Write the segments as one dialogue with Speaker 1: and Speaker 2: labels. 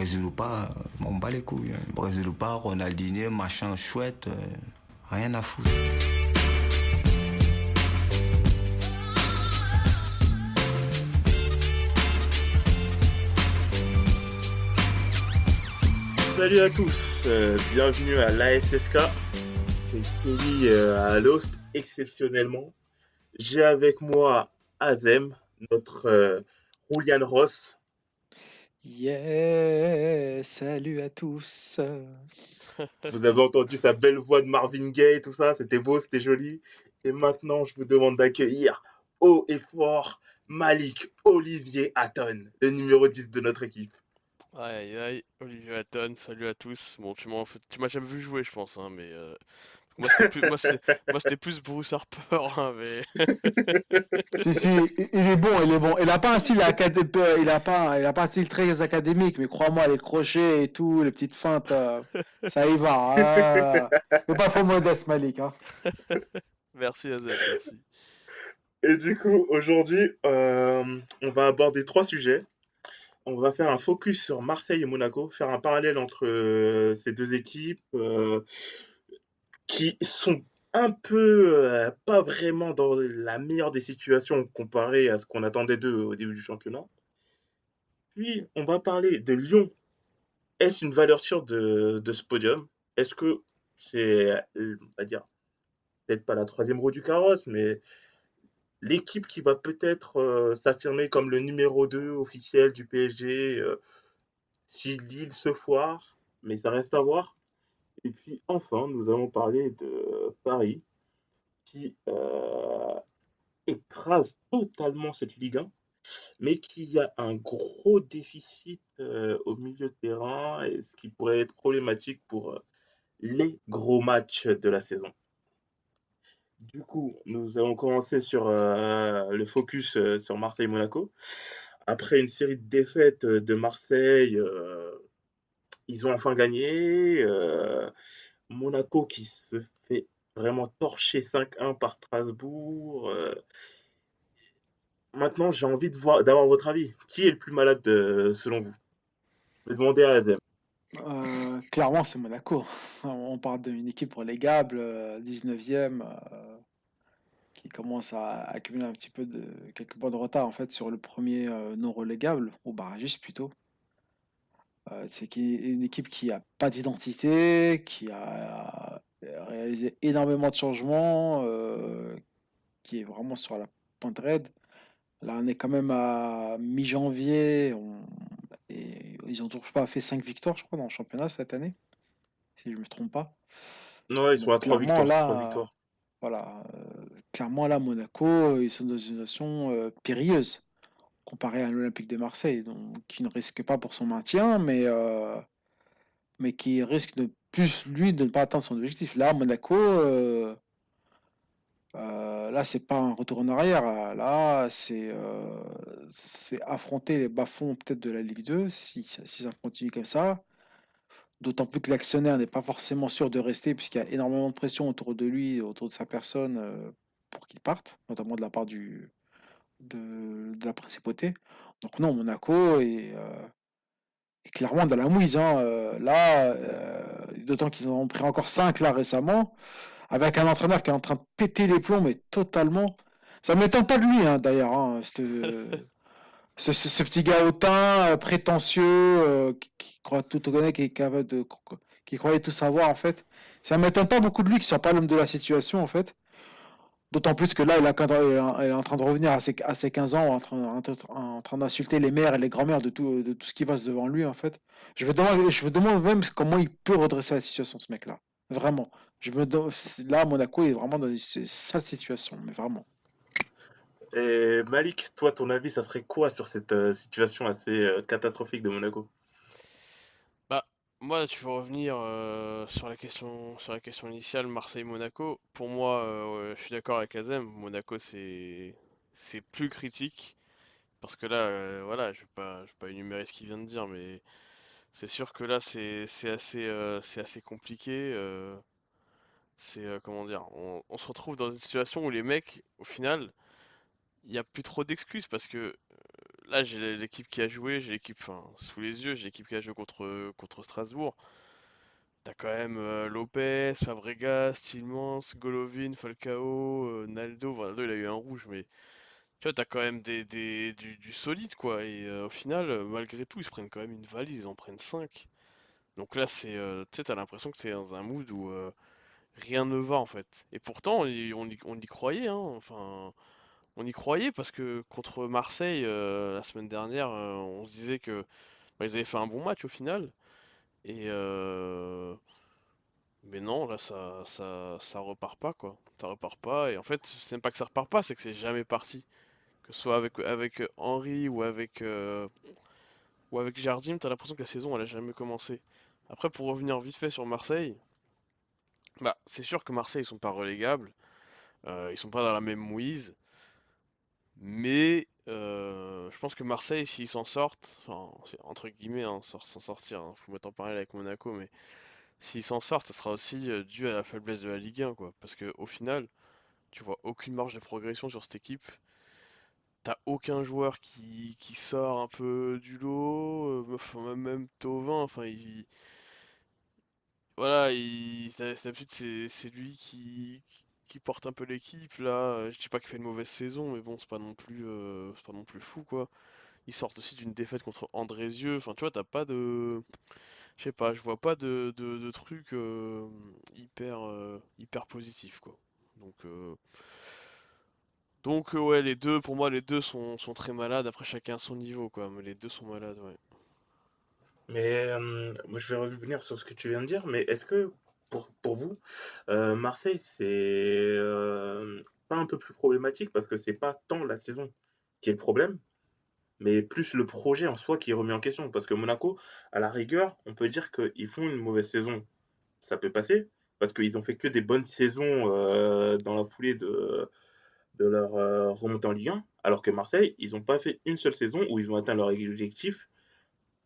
Speaker 1: Brésil ou pas, on bat les couilles. Hein. Brésil ou pas, Ronaldinho, machin chouette, rien à foutre.
Speaker 2: Salut à tous, bienvenue à l'ASSK. C'est Kelly à l'host exceptionnellement. J'ai avec moi Azem, notre euh, Julian Ross.
Speaker 3: Yeah, salut à tous.
Speaker 2: Vous avez entendu sa belle voix de Marvin Gaye, tout ça, c'était beau, c'était joli. Et maintenant, je vous demande d'accueillir haut et fort Malik Olivier Hatton, le numéro 10 de notre équipe.
Speaker 4: Aïe aïe, Olivier Hatton, salut à tous. Bon, tu m'as jamais vu jouer, je pense, hein, mais euh, moi, c'était plus, Bruce Harper, hein, mais.
Speaker 3: si, si, il est bon, il est bon. Il a pas un style il a pas, il a pas un style très académique, mais crois-moi, les crochets et tout, les petites feintes, euh, ça y va. Hein. C'est pas faux modeste, Malik. Hein.
Speaker 4: Merci, Azek, merci.
Speaker 2: Et du coup, aujourd'hui, euh, on va aborder trois sujets. On va faire un focus sur Marseille et Monaco, faire un parallèle entre euh, ces deux équipes, qui sont un peu euh, pas vraiment dans la meilleure des situations comparé à ce qu'on attendait d'eux au début du championnat. Puis, on va parler de Lyon. Est-ce une valeur sûre de, ce podium? Est-ce que c'est, euh, on va dire, peut-être pas la troisième roue du carrosse, mais l'équipe qui va peut-être euh, s'affirmer comme le numéro 2 officiel du PSG si Lille se foire, mais ça reste à voir. Et puis enfin, nous allons parler de Paris qui euh, écrase totalement cette Ligue 1, mais qui a un gros déficit euh, au milieu de terrain, et ce qui pourrait être problématique pour euh, les gros matchs de la saison. Du coup, nous allons commencer sur le focus sur Marseille-Monaco. Après une série de défaites de Marseille, ils ont enfin gagné. Euh, Monaco qui se fait vraiment torcher 5-1 par Strasbourg. Euh. maintenant, j'ai envie de voir, d'avoir votre avis. Qui est le plus malade selon vous? Je vais à Azem.
Speaker 3: Euh, clairement, c'est Monaco. On parle d'une équipe relégable, 19e, qui commence à accumuler un petit peu de quelques points de retard en fait sur le premier non relégable, ou barragiste plutôt. Euh, c'est une équipe qui a pas d'identité, qui a réalisé énormément de changements, euh, qui est vraiment sur la pointe raide. Là, on est quand même à mi-janvier et ils ont toujours pas fait 5 victoires, je crois, dans le championnat cette année, si je me trompe pas.
Speaker 2: Non, ils sont à 3 victoires,
Speaker 3: voilà, euh, clairement là, Monaco, ils sont dans une situation périlleuse comparé à l'Olympique de Marseille, donc, qui ne risque pas pour son maintien, mais, euh, mais qui risque de plus, lui, de ne pas atteindre son objectif. Là, Monaco, euh, euh, là, c'est pas un retour en arrière. Là, c'est c'est affronter les bas-fonds peut-être de la Ligue 2, si, si ça continue comme ça. D'autant plus que l'actionnaire n'est pas forcément sûr de rester, puisqu'il y a énormément de pression autour de lui, autour de sa personne, pour qu'il parte, notamment de la part du, de, la principauté. Donc non, Monaco est, euh, clairement dans la mouise. Hein. Euh, là, euh, d'autant qu'ils ont pris encore 5 là récemment, avec un entraîneur qui est en train de péter les plombs, mais totalement. Ça ne m'étonne pas de lui, hein, d'ailleurs. Hein, ce, petit gars hautain, prétentieux, qui, croit tout connaître, qui qui croyait tout savoir en fait. Ça ne m'étonne pas beaucoup de lui qui soit pas l'homme de la situation en fait. D'autant plus que là, il, est en train de revenir à ses, 15 ans, en train, d'insulter les mères et les grands-mères de tout, ce qui passe devant lui, en fait. Je me demande, même comment il peut redresser la situation, ce mec-là. Vraiment. Là, Monaco est vraiment dans sale situation, mais vraiment.
Speaker 2: Et Malik, toi, ton avis, ça serait quoi sur cette euh, situation assez euh, catastrophique de Monaco?
Speaker 4: Moi, tu veux revenir euh, sur la question, sur la question initiale, Marseille-Monaco. Pour moi, euh, je suis d'accord avec Azem. Monaco, c'est c'est plus critique parce que là, euh, voilà, je vais pas, je vais pas énumérer ce qu'il vient de dire, mais c'est sûr que là, c'est assez, c'est assez compliqué. c'est comment dire, on, on se retrouve dans une situation où les mecs, au final, il n'y a plus trop d'excuses parce que là, j'ai l'équipe qui a joué, j'ai l'équipe, enfin, sous les yeux, j'ai l'équipe qui a joué contre, contre Strasbourg. T'as quand même euh, Lopez, Fabregas, Tillmans, Golovin, Falcao, euh, Naldo. Naldo, il a eu un rouge, mais tu vois, t'as quand même des, des- du, solide, quoi. Et euh, au final, malgré tout, ils se prennent quand même une valise, ils en prennent 5. Donc là, c'est, tu sais, t'as l'impression que c'est dans un mood où rien ne va, en fait. Et pourtant, on y, on y- on y croyait, hein. Enfin, on y croyait parce que contre Marseille, euh, la semaine dernière, euh, on se disait que bah, ils avaient fait un bon match au final. Et euh, mais non, là ça, ça, ça repart pas quoi. Ça repart pas. Et en fait, c'est pas que ça repart pas, c'est que c'est jamais parti. Que ce soit avec, avec Henry ou avec, ou avec Jardim, t'as l'impression que la saison elle a jamais commencé. Après, pour revenir vite fait sur Marseille, bah c'est sûr que Marseille ils sont pas relégables, euh, ils sont pas dans la même mouise, mais euh, je pense que Marseille s'ils s'en sortent, enfin entre guillemets hein, s'en sortir, hein, faut mettre en parallèle avec Monaco, mais s'ils s'en sortent, ça sera aussi euh, dû à la faiblesse de la Ligue 1 quoi, parce que au final, tu vois aucune marge de progression sur cette équipe. T'as aucun joueur qui, qui sort un peu du lot, euh, même, Thauvin, enfin, il, voilà, il, d'hab- d'habitude c'est lui qui, qui porte un peu l'équipe là. euh, Je dis pas qu'il fait une mauvaise saison, mais bon, c'est pas non plus, euh, c'est pas non plus fou quoi. Ils sortent aussi d'une défaite contre Andrézieux. Enfin, tu vois, t'as pas de, je sais pas, je vois pas de, de, trucs euh, hyper, hyper positifs quoi. Donc, donc ouais, les deux, pour moi, les deux sont, sont très malades. Après, chacun son niveau quoi, mais les deux sont malades, ouais.
Speaker 2: Mais euh, moi, je vais revenir sur ce que tu viens de dire, mais est-ce que pour, vous, euh, Marseille, c'est euh, pas un peu plus problématique parce que c'est pas tant la saison qui est le problème, mais plus le projet en soi qui est remis en question. Parce que Monaco, à la rigueur, on peut dire qu'ils font une mauvaise saison. Ça peut passer, parce qu'ils ont fait que des bonnes saisons euh, dans la foulée de, leur remontée en Ligue 1, alors que Marseille, ils n'ont pas fait une seule saison où ils ont atteint leur objectif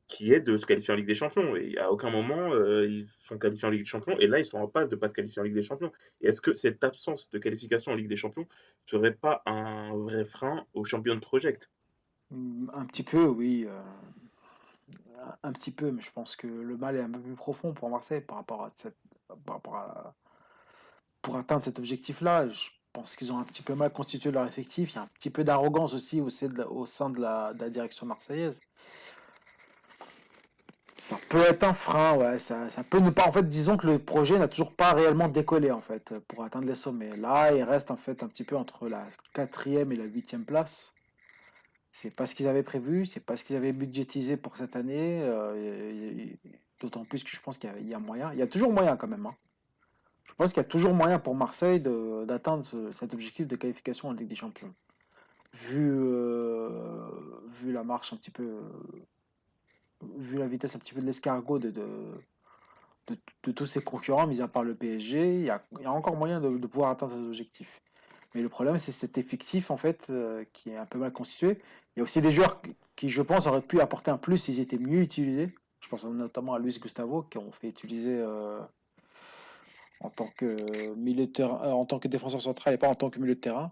Speaker 2: qui est de se qualifier en Ligue des Champions. Et à aucun moment, euh, ils sont qualifiés en Ligue des Champions. Et là, ils sont en passe de ne pas se qualifier en Ligue des Champions. Est-ce que cette absence de qualification en Ligue des Champions serait pas un vrai frein au Champion Project?
Speaker 3: Mm, Un petit peu, oui. euh, un petit peu, mais je pense que le mal est un peu plus profond pour Marseille par rapport à pour atteindre cet objectif-là. Je pense qu'ils ont un petit peu mal constitué leur effectif. Il y a un petit peu d'arrogance aussi au sein de de de la direction marseillaise. Ça peut être un frein, ouais. Ça, ça peut ne pas. En fait, disons que le projet n'a toujours pas réellement décollé en fait pour atteindre les sommets. Là, il reste en fait un petit peu entre la quatrième et la huitième place. C'est pas ce qu'ils avaient prévu, c'est pas ce qu'ils avaient budgétisé pour cette année. euh, D'autant plus que je pense qu'il y a, moyen. Il y a toujours moyen quand même. hein. Je pense qu'il y a toujours moyen pour Marseille d'atteindre ce- cet objectif de qualification en Ligue des Champions. Vu, euh, vu la marche un petit peu, vu la vitesse un petit peu de l'escargot de, de, tous ses concurrents, mis à part le PSG, il y a, encore moyen de, pouvoir atteindre cet objectif. Mais le problème, c'est cet effectif en fait euh, qui est un peu mal constitué. Il y a aussi des joueurs qui, je pense, auraient pu apporter un plus s'ils étaient mieux utilisés. Je pense notamment à Luis Gustavo, qui ont fait utiliser euh, en tant que milieu de terrain, euh, en tant que défenseur central et pas en tant que milieu de terrain.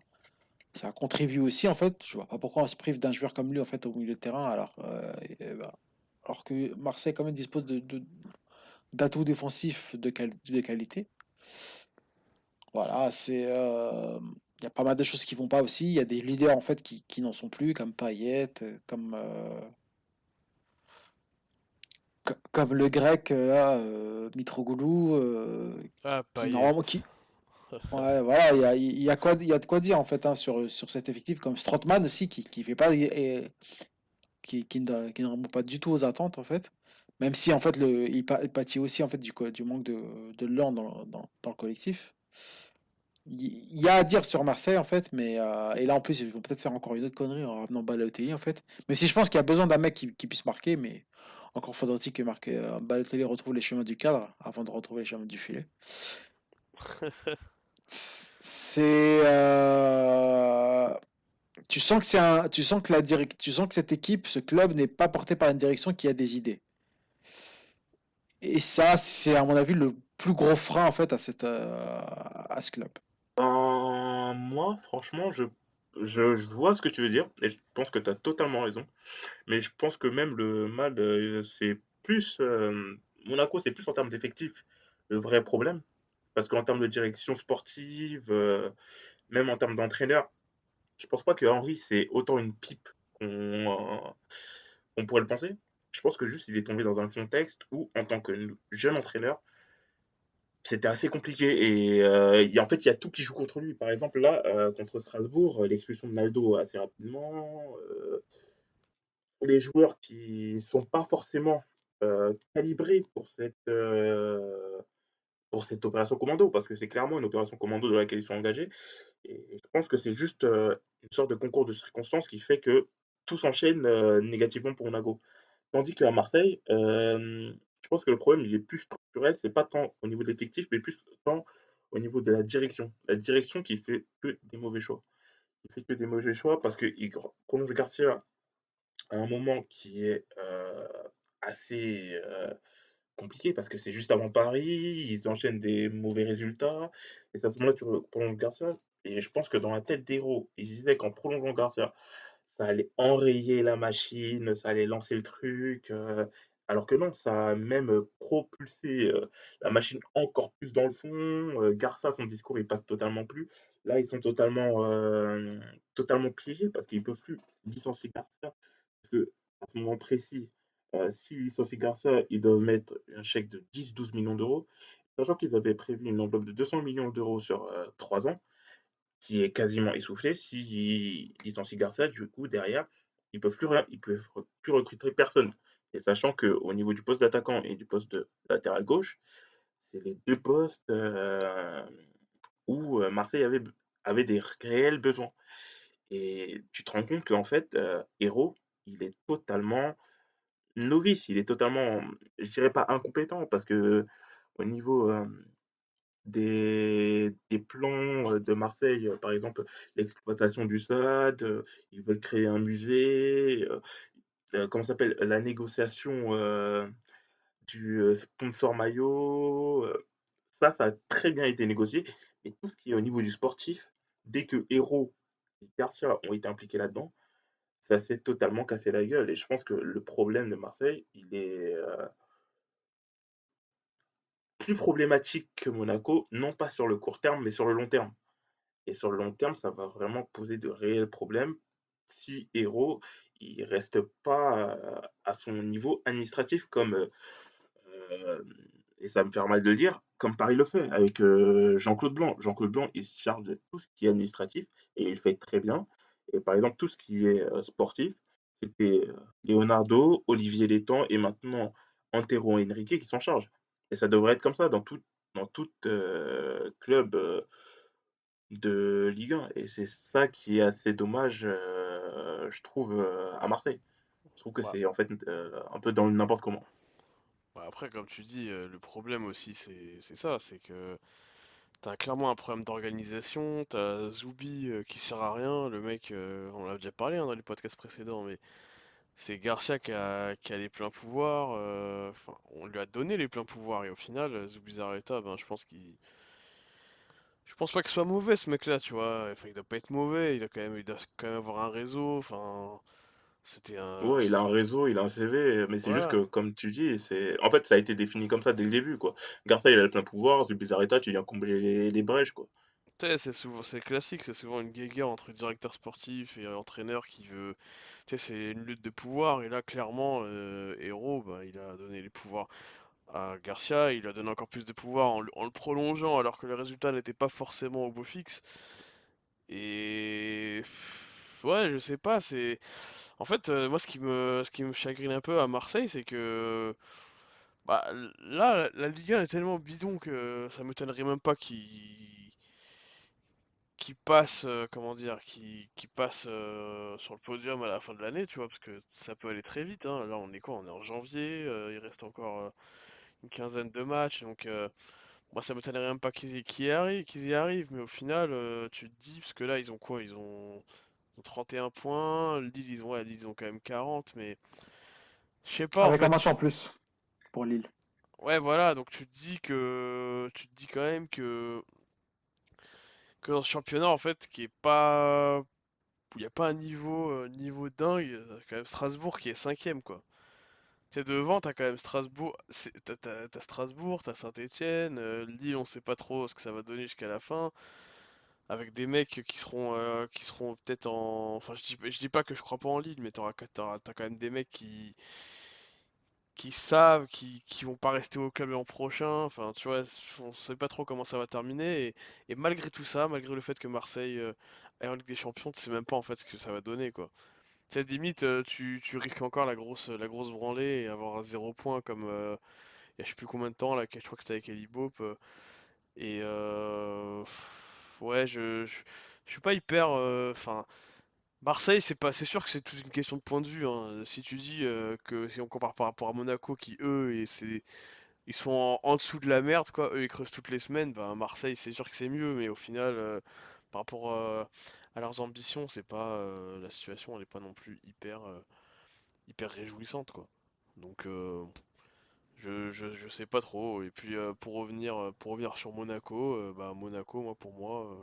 Speaker 3: Ça contribue aussi en fait. Je vois pas pourquoi on se prive d'un joueur comme lui en fait au milieu de terrain alors, bah, alors que Marseille quand même dispose de, d'atouts défensifs de, quali- de qualité. Voilà, c'est euh, il y a pas mal de choses qui vont pas aussi. Il y a des leaders en fait qui, qui n'en sont plus, comme Payet, comme euh, co- comme le grec euh, là, euh, Mitroglou, euh,
Speaker 4: Ah,
Speaker 3: qui normalement qui ouais voilà, il y a, y a quoi il y a de quoi dire en fait hein, sur sur cet effectif comme Strootman aussi qui qui fait pas et, qui qui ne qui ne répond pas du tout aux attentes en fait. Même si en fait le il, pâtit aussi en fait du manque de de dans, dans dans le collectif. Il il y a à dire sur Marseille en fait, mais euh, et là en plus ils vont peut-être faire encore une autre connerie en ramenant Balotelli en fait. Mais si je pense qu'il y a besoin d'un mec qui, qui puisse marquer, mais encore faudrait-il que marque, euh, Balotelli retrouve les chemins du cadre avant de retrouver les chemins du filet. C'est euh, tu sens que c'est un tu sens que la direc- tu sens que cette équipe, ce club n'est pas porté par une direction qui a des idées. Et ça, c'est à mon avis le plus gros frein en fait à cette euh, à ce club.
Speaker 2: Ben, moi, franchement, je je, vois ce que tu veux dire et je pense que tu as totalement raison. Mais je pense que même le mal, euh, c'est plus. euh, Monaco, c'est plus en termes d'effectifs le vrai problème. Parce qu'en termes de direction sportive, même en termes d'entraîneur, je pense pas que Henry, c'est autant une pipe qu'on euh, qu'on pourrait le penser. Je pense que juste il est tombé dans un contexte où, en tant que jeune entraîneur, c'était assez compliqué. Et euh, en fait, il y a tout qui joue contre lui. Par exemple, là, euh, contre Strasbourg, l'expulsion de Naldo assez rapidement. les joueurs qui sont pas forcément calibrés pour cette opération commando, parce que c'est clairement une opération commando dans laquelle ils sont engagés. Et je pense que c'est juste une sorte de concours de circonstances qui fait que tout s'enchaîne négativement pour Monaco. Tandis qu'à Marseille, je pense que le problème il est plus structurel, c'est pas tant au niveau de l'effectif, mais plus tant au niveau de la direction. La direction qui fait que des mauvais choix. Il fait que des mauvais choix parce qu'il prolonge Garcia à un moment qui est assez compliqué parce que c'est juste avant Paris, ils enchaînent des mauvais résultats, et à ce moment-là tu prolonges Garcia. Et je pense que dans la tête d'Héros, ils disaient qu'en prolongeant Garcia, ça allait enrayer la machine, ça allait lancer le truc, euh, alors que non, ça a même euh, propulsé euh, la machine encore plus dans le fond. Euh, Garcia, son discours, il passe totalement plus. Là, ils sont totalement, totalement piégés parce qu'ils peuvent plus licencier Garcia. Parce que à ce moment précis, s'ils licencient Garcia, ils doivent mettre un chèque de 10-12 millions d'euros, sachant qu'ils avaient prévu une enveloppe de 200 millions d'euros sur euh, 3 ans qui est quasiment essoufflé. S'ils licencient Garcia, du coup, derrière, ils peuvent plus ils peuvent plus recruter personne. Et sachant qu'au niveau du poste d'attaquant et du poste de latéral gauche, c'est les deux postes euh, où euh, Marseille avait, avait des réels besoins. Et tu te rends compte qu'en fait, euh, Hérault, il est totalement novice, il est totalement, je dirais pas incompétent, parce que au niveau euh, des, plans de Marseille, par exemple, l'exploitation du euh, ils veulent créer un musée, comment s'appelle, la négociation du sponsor maillot, ça, ça a très bien été négocié. Et tout ce qui est au niveau du sportif, dès que Hérault et Garcia ont été impliqués là-dedans, ça s'est totalement cassé la gueule. Et je pense que le problème de Marseille, il est plus problématique que Monaco, non pas sur le court terme, mais sur le long terme. Et sur le long terme, ça va vraiment poser de réels problèmes si Hérault il reste pas à son niveau administratif comme euh, et ça me fait mal de le dire, comme Paris le fait avec euh, Jean-Claude Blanc. Jean-Claude Blanc, il se charge de tout ce qui est administratif et il fait très bien. Et par exemple, tout ce qui est euh, sportif, c'était Leonardo, Olivier Létang et maintenant Antero Henrique qui s'en chargent. Et ça devrait être comme ça dans tout, dans tout euh, club euh, de Ligue 1. Et c'est ça qui est assez dommage, euh, je trouve, à Marseille. Je trouve que c'est en fait un peu dans le n'importe comment.
Speaker 4: bah après, comme tu dis, le problème aussi, c'est ça, c'est que t'as clairement un problème d'organisation, t'as Zoubi qui sert à rien, le mec, on l'a déjà parlé hein, dans les podcasts précédents, mais c'est Garcia qui a, qui a les pleins pouvoirs, euh, enfin, on lui a donné les pleins pouvoirs, et au final, euh, Zubizarreta, ben, je pense qu'il... Je pense pas qu'il soit mauvais ce mec-là, tu vois, enfin, il doit pas être mauvais, il doit quand même, il doit quand même avoir un réseau, enfin, c'était un...
Speaker 2: Ouais, il a un réseau, il a un CV, mais c'est juste
Speaker 4: Voilà.
Speaker 2: que, comme tu dis, c'est en fait, ça a été défini comme ça dès le début, quoi. Garcia, il a le plein pouvoir, Zubizarreta, tu viens combler les, les brèches, quoi.
Speaker 4: C'est souvent, c'est classique, c'est souvent une guéguerre entre directeur sportif et entraîneur qui veut, tu sais, c'est une lutte de pouvoir, et là, clairement, euh, bah, il a donné les pouvoirs à Garcia, il a donné encore plus de pouvoir en, le prolongeant, alors que le résultat n'était pas forcément au beau fixe, et... Ouais, je sais pas, c'est... En fait, euh, moi, ce qui me, ce qui me chagrine un peu à Marseille, c'est que... Bah, là, la Ligue 1 est tellement bidon que ça m'étonnerait même pas qu'il qui passe, euh, comment dire, qui, qui passe euh, sur le podium à la fin de l'année, tu vois, parce que ça peut aller très vite, hein. Là, on est quoi? On est en janvier, euh, il reste encore une quinzaine de matchs, donc euh, moi, ça m'étonnerait même pas qu'ils y, arrivent, qu'ils y arrivent, mais au final, tu te dis, parce que là, ils ont quoi? Ils ont, ils ont 31 points, Lille, ils ont, ouais, Lille, ils ont quand même 40, mais je sais pas, en
Speaker 3: Avec un match en plus pour Lille.
Speaker 4: ouais, voilà, donc tu te dis que, tu te dis quand même que, que dans ce championnat, en fait, qui est pas où il n'y a pas un niveau, euh, niveau dingue, quand même Strasbourg qui est cinquième quoi. T'es devant, t'as quand même Strasbourg, t'as Strasbourg, t'as Saint-Étienne, euh, Lille, on sait pas trop ce que ça va donner jusqu'à la fin, avec des mecs qui seront, euh, qui seront peut-être en, enfin je dis, je dis pas que je crois pas en Lille, mais t'auras- t'as quand même des mecs qui, qui savent, qui, qui vont pas rester au club l'an prochain. Enfin, tu vois, on sait pas trop comment ça va terminer. Et, malgré tout ça, malgré le fait que Marseille euh, en Ligue des Champions, tu sais même pas en fait ce que ça va donner, quoi. Tu sais, limite, euh, tu, tu risques encore la grosse, la grosse branlée et avoir un zéro point comme euh, il y a je sais plus combien de temps là, je crois que c'était avec Ali Bope. euh, et euh, ouais, je, je, suis pas hyper. Enfin. Marseille, c'est pas, c'est sûr que c'est toute une question de point de vue. hein. Si tu dis euh, que si on compare par rapport à Monaco, qui eux, et c'est, ils sont en, dessous de la merde, quoi. Eux, ils creusent toutes les semaines. Ben, Marseille, c'est sûr que c'est mieux, mais au final, euh, par rapport euh, à leurs ambitions, c'est pas la situation, elle est pas non plus hyper, hyper réjouissante, quoi. Donc, je, je, je sais pas trop. Et puis, pour revenir, pour revenir sur Monaco, bah, Monaco, moi, pour moi.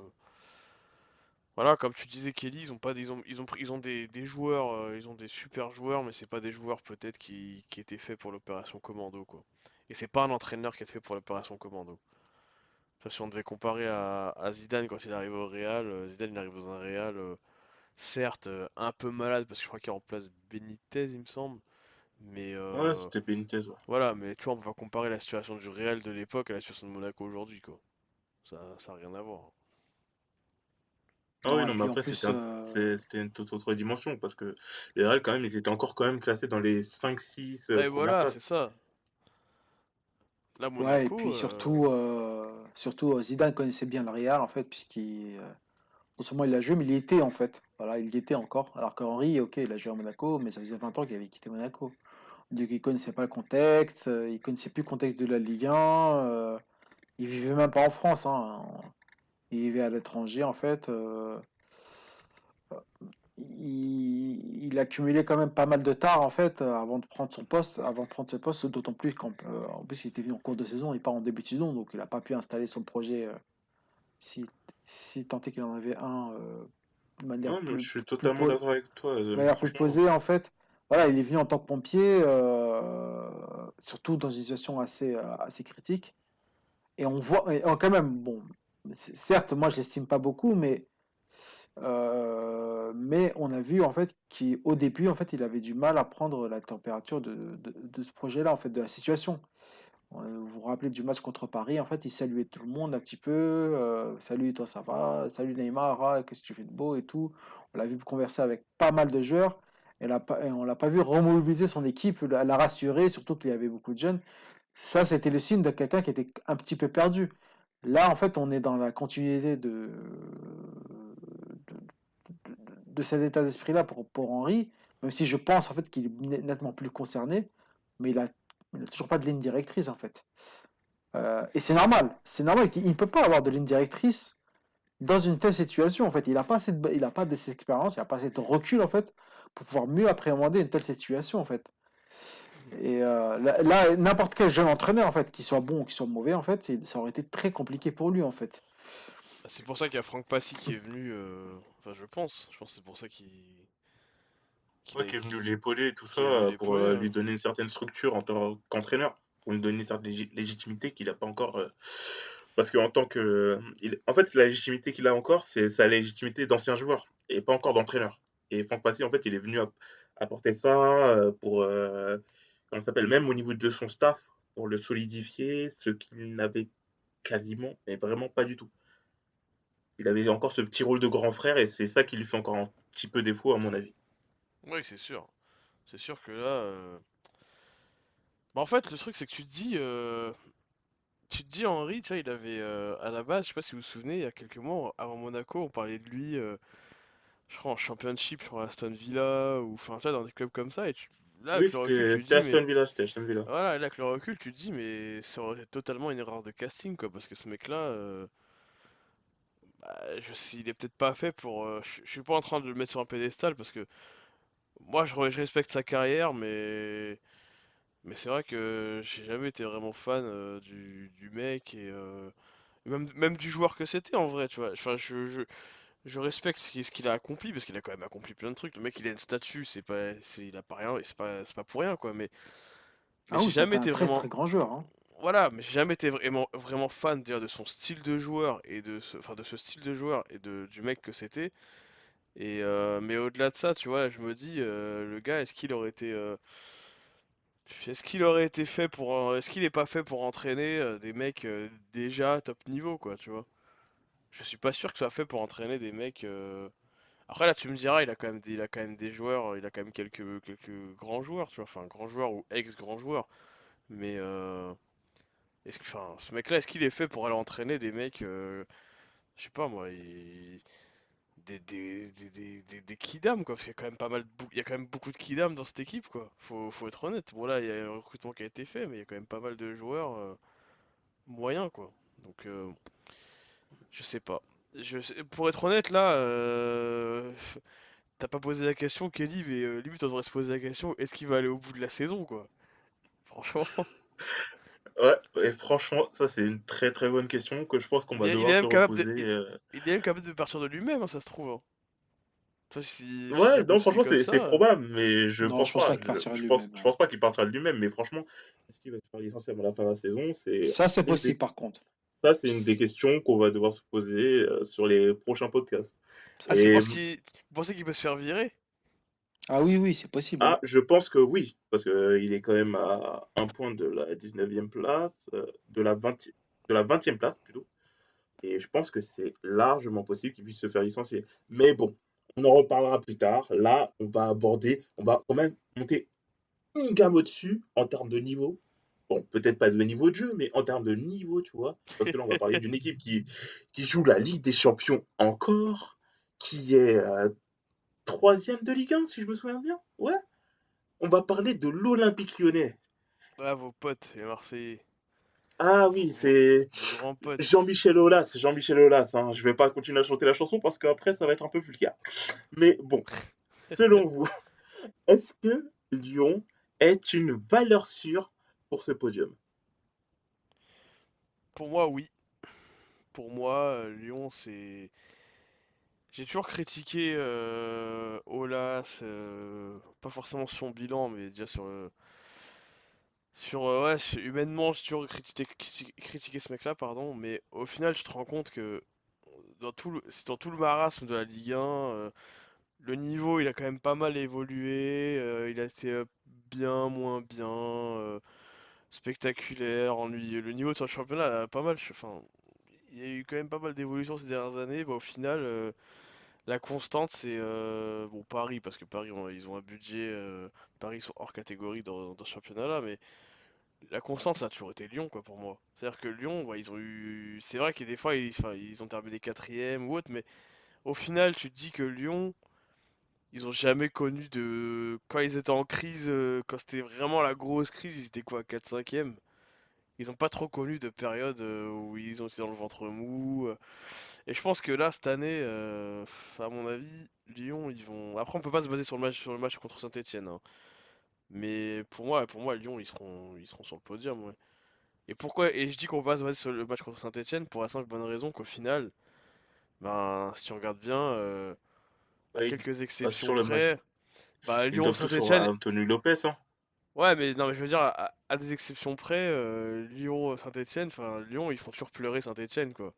Speaker 4: Voilà, comme tu disais, Kelly, ils ont pas des, ils ont, ils ont, pris- ils ont des, des joueurs, euh, ils ont des super joueurs, mais c'est pas des joueurs peut-être qui, qui étaient faits pour l'opération commando, quoi. Et c'est pas un entraîneur qui est fait pour l'opération commando. Enfin, si on devait comparer à, à Zidane quand il arrive au Real, euh, Zidane il arrive dans un Real, euh, certes un peu malade parce que je crois qu'il remplace Benitez, il me semble, mais
Speaker 2: Ouais, c'était Benitez, ouais.
Speaker 4: voilà, mais tu vois, on va comparer la situation du Real de l'époque à la situation de Monaco aujourd'hui, quoi. Ça, ça a rien à voir.
Speaker 2: Ah oui, non, mais après, c'était
Speaker 3: euh,
Speaker 2: c'était une toute autre dimension parce que les Real, quand même, ils étaient encore quand même classés dans les 5-6
Speaker 4: Bah,
Speaker 2: euh,
Speaker 4: et
Speaker 2: premières
Speaker 4: voilà, c'est ça. Là,
Speaker 3: ouais, et puis
Speaker 4: euh,
Speaker 3: surtout, euh, surtout euh, Zidane connaissait bien le Real en fait, puisqu'il, euh, non seulement il a joué, mais il y était en fait. Voilà, il y était encore. Alors qu'Henri, ok, il a joué à Monaco, mais ça faisait 20 ans qu'il avait quitté Monaco. Donc il connaissait pas le contexte, euh, il connaissait plus le contexte de la Ligue 1, euh, il vivait même pas en France, hein. Il vivait à l'étranger en fait. euh, il, il accumulait quand même pas mal de tard en fait avant de prendre son poste, avant de prendre ce poste, d'autant plus qu'en euh, en plus il était venu en cours de saison et pas en début de saison, donc il n'a pas pu installer son projet euh, si, si tant est qu'il en avait un euh, de manière
Speaker 2: Non, mais
Speaker 3: plus,
Speaker 2: je suis totalement d'accord avec toi.
Speaker 3: de manière plus posée en fait. Voilà, il est venu en tant que pompier, surtout dans une situation assez, assez critique. Et on voit, et, oh, quand même, bon, certes, moi je l'estime pas beaucoup, mais euh, mais on a vu en fait qu'au début, en fait, il avait du mal à prendre la température de, de, ce projet-là, en fait, de la situation. Euh, Vous vous rappelez du match contre Paris, en fait, il saluait tout le monde un petit peu. euh, salut, toi, ça va? Salut Neymar, ah, qu'est-ce que tu fais de beau et tout? On l'a vu converser avec pas mal de joueurs. Et, l'a et on l'a pas vu remobiliser son équipe, la rassurer, surtout qu'il y avait beaucoup de jeunes. Ça, c'était le signe de quelqu'un qui était un petit peu perdu. Là, en fait, on est dans la continuité de, de, cet état d'esprit-là pour, pour Henry, même si je pense en fait qu'il est net- nettement plus concerné, mais il a, toujours pas de ligne directrice en fait. Euh, et c'est normal, c'est normal qu'il ne peut pas avoir de ligne directrice dans une telle situation en fait. Il n'a pas assez il pas il n'a pas assez de recul en fait pour pouvoir mieux appréhender une telle situation en fait. Et euh, là, là, n'importe quel jeune entraîneur en fait, qu'il soit bon ou qu'il soit mauvais en fait, ça aurait été très compliqué pour lui en fait.
Speaker 4: bah, c'est pour ça qu'il y a Franck Passy qui est venu. euh, Enfin, je pense. Je pense que c'est pour ça qu'il qu'il
Speaker 2: ouais, qui est venu l'épauler et tout ça euh, pour euh, lui donner une certaine structure en tant qu'entraîneur, pour lui donner une certaine légi- légitimité qu'il n'a pas encore. euh, Parce qu'en tant que. il- En fait, la légitimité qu'il a encore, c'est sa légitimité d'ancien joueur et pas encore d'entraîneur. Et Franck Passy, en fait, il est venu app- apporter ça pour. euh, Ça s'appelle Même au niveau de son staff, pour le solidifier, ce qu'il n'avait quasiment, mais vraiment pas du tout. Il avait encore ce petit rôle de grand frère et c'est ça qui lui fait encore un petit peu défaut, à mon avis.
Speaker 4: Oui, c'est sûr. C'est sûr que là. euh, Bah, en fait, le truc, c'est que tu te dis. euh, Tu te dis, Henri, tu vois, il avait. euh, À la base, je sais pas si vous vous souvenez, il y a quelques mois, avant Monaco, on parlait de lui. Je crois en Championship, sur Aston Villa, ou enfin, tu dans des clubs comme ça. Là,
Speaker 2: Oui, c'était Aston. Villa, c'était Aston Villa.
Speaker 4: Voilà, là, avec le recul, tu te dis, mais ça aurait été totalement une erreur de casting, quoi, parce que ce mec-là, euh, bah, je sais, il est peut-être pas fait pour. euh, je je suis pas en train de le mettre sur un pédestal, parce que moi, je, re- je respecte sa carrière, mais. Mais c'est vrai que j'ai jamais été vraiment fan euh, du, du mec, et euh, même, même du joueur que c'était, en vrai, tu vois. Enfin, je, je, je respecte ce qu'il a accompli parce qu'il a quand même accompli plein de trucs. Le mec, il a une statue, c'est pas, il a pas rien, c'est pas, c'est pas pour rien quoi. Mais,
Speaker 3: ah j'ai jamais été vraiment. Très grand joueur. Hein.
Speaker 4: Voilà, mais j'ai jamais été vraiment, vraiment fan de son style de joueur et de ce, enfin de ce style de joueur et de, du mec que c'était. Et euh, mais au-delà de ça, tu vois, je me dis, euh, le gars, est-ce qu'il aurait été, euh, est-ce qu'il aurait été fait pour, est-ce qu'il est pas fait pour entraîner des mecs déjà top niveau, quoi, tu vois? Je suis pas sûr que ça soit fait pour entraîner des mecs. Après là, tu me diras, il a quand même, des, il a joueurs, il a quand même quelques, quelques grands joueurs, tu vois, enfin grands joueurs ou ex-grands joueurs. Mais est-ce que, enfin, ce mec-là, est-ce qu'il est fait pour aller entraîner des mecs, je sais pas moi, des, des, des, des, kidam, quoi. il y a quand même pas mal, il a quand même beaucoup de kidam dans cette équipe, quoi. Faut, faut être honnête. Bon, là, il y a un recrutement qui a été fait, mais il y a quand même pas mal de joueurs euh, moyens, quoi. Donc, euh, je sais pas. Je pour être honnête, là, euh, t'as pas posé la question, Kelly, mais limite, on devrait se poser la question est-ce qu'il va aller au bout de la saison, quoi? Franchement.
Speaker 2: Ouais, et franchement, ça c'est une très très bonne question que je pense qu'on va devoir se reposer.
Speaker 4: Euh. il, est même capable de partir de lui-même, hein, ça se trouve. Hein.
Speaker 2: ouais, non, franchement, c'est probable, mais je pense, pas. je, pense, je pense pas qu'il partira de lui-même, mais franchement, est-ce qu'il va se faire licencier à la fin de la saison
Speaker 3: Ça, c'est possible par contre.
Speaker 2: Ça, c'est une des questions qu'on va devoir se poser euh, sur les prochains podcasts.
Speaker 4: Ah, et... Vous pensez qu'il peut se faire virer?
Speaker 3: Ah oui, oui, c'est possible.
Speaker 2: Ah, je pense que oui, parce qu'il est quand même à un point de la 19e place, euh, de la 20 de la 20e place plutôt. Et je pense que c'est largement possible qu'il puisse se faire licencier. Mais bon, on en reparlera plus tard. Là, on va aborder, on va quand même monter une gamme au-dessus en termes de niveau. Bon, peut-être pas de niveau de jeu, mais en termes de niveau, tu vois. Parce que là, on va parler d'une équipe qui, qui joue la Ligue des Champions encore, qui est euh, troisième de Ligue 1, si je me souviens bien. Ouais. On va parler de l'Olympique lyonnais.
Speaker 4: Ah, vos potes, les Marseillais.
Speaker 2: Ah oui, c'est Jean-Michel Aulas. Jean-Michel Aulas. Hein. Je vais pas continuer à chanter la chanson parce qu'après, ça va être un peu vulgaire. Mais bon, selon vous, est-ce que Lyon est une valeur sûre pour ce podium
Speaker 4: Pour moi, oui. Pour moi, Lyon, c'est j'ai toujours critiqué euh, Olas, euh, pas forcément son bilan, mais déjà sur. Euh, sur ouais, humainement, j'ai toujours critiqué, ce mec-là, pardon, mais au final, je te rends compte que dans tout le, dans tout le marasme de la Ligue 1, le niveau il a quand même pas mal évolué, il a été bien, moins bien, spectaculaire, ennuyeux. Le niveau de son championnat a pas mal. Enfin, il y a eu quand même pas mal d'évolution ces dernières années. Bah, au final, euh, la constante, c'est euh, Paris, parce que Paris, ils ont un budget. Euh, Paris sont hors catégorie dans, ce championnat-là, mais la constante, ça a toujours été Lyon, quoi, pour moi. C'est-à-dire que Lyon, ils ont eu. C'est vrai que des fois, ils, ont terminé quatrième ou autre, mais au final, tu dis que Lyon, ils ont jamais connu de. Quand ils étaient en crise, quand c'était vraiment la grosse crise, ils étaient quoi, 4-5e ils ont pas trop connu de période euh, où ils ont été dans le ventre mou. Euh. Et je pense que là, cette année, euh, à mon avis, Lyon, ils vont. Après, on peut pas se baser sur le match, sur le match contre Saint-Etienne. Hein. Mais pour moi, pour moi, Lyon, ils seront, ils seront sur le podium. Et pourquoi Et je dis qu'on va se baser sur le match contre Saint-Etienne pour la simple bonne raison qu'au final, ben, si tu regardes bien, quelques exceptions près,
Speaker 2: bah, Lyon, Saint-Etienne. Anthony Lopez, hein.
Speaker 4: Ouais, mais non, mais je veux dire, à, des exceptions près, euh, Lyon, Saint-Etienne, enfin, Lyon, ils font toujours pleurer Saint-Etienne, quoi.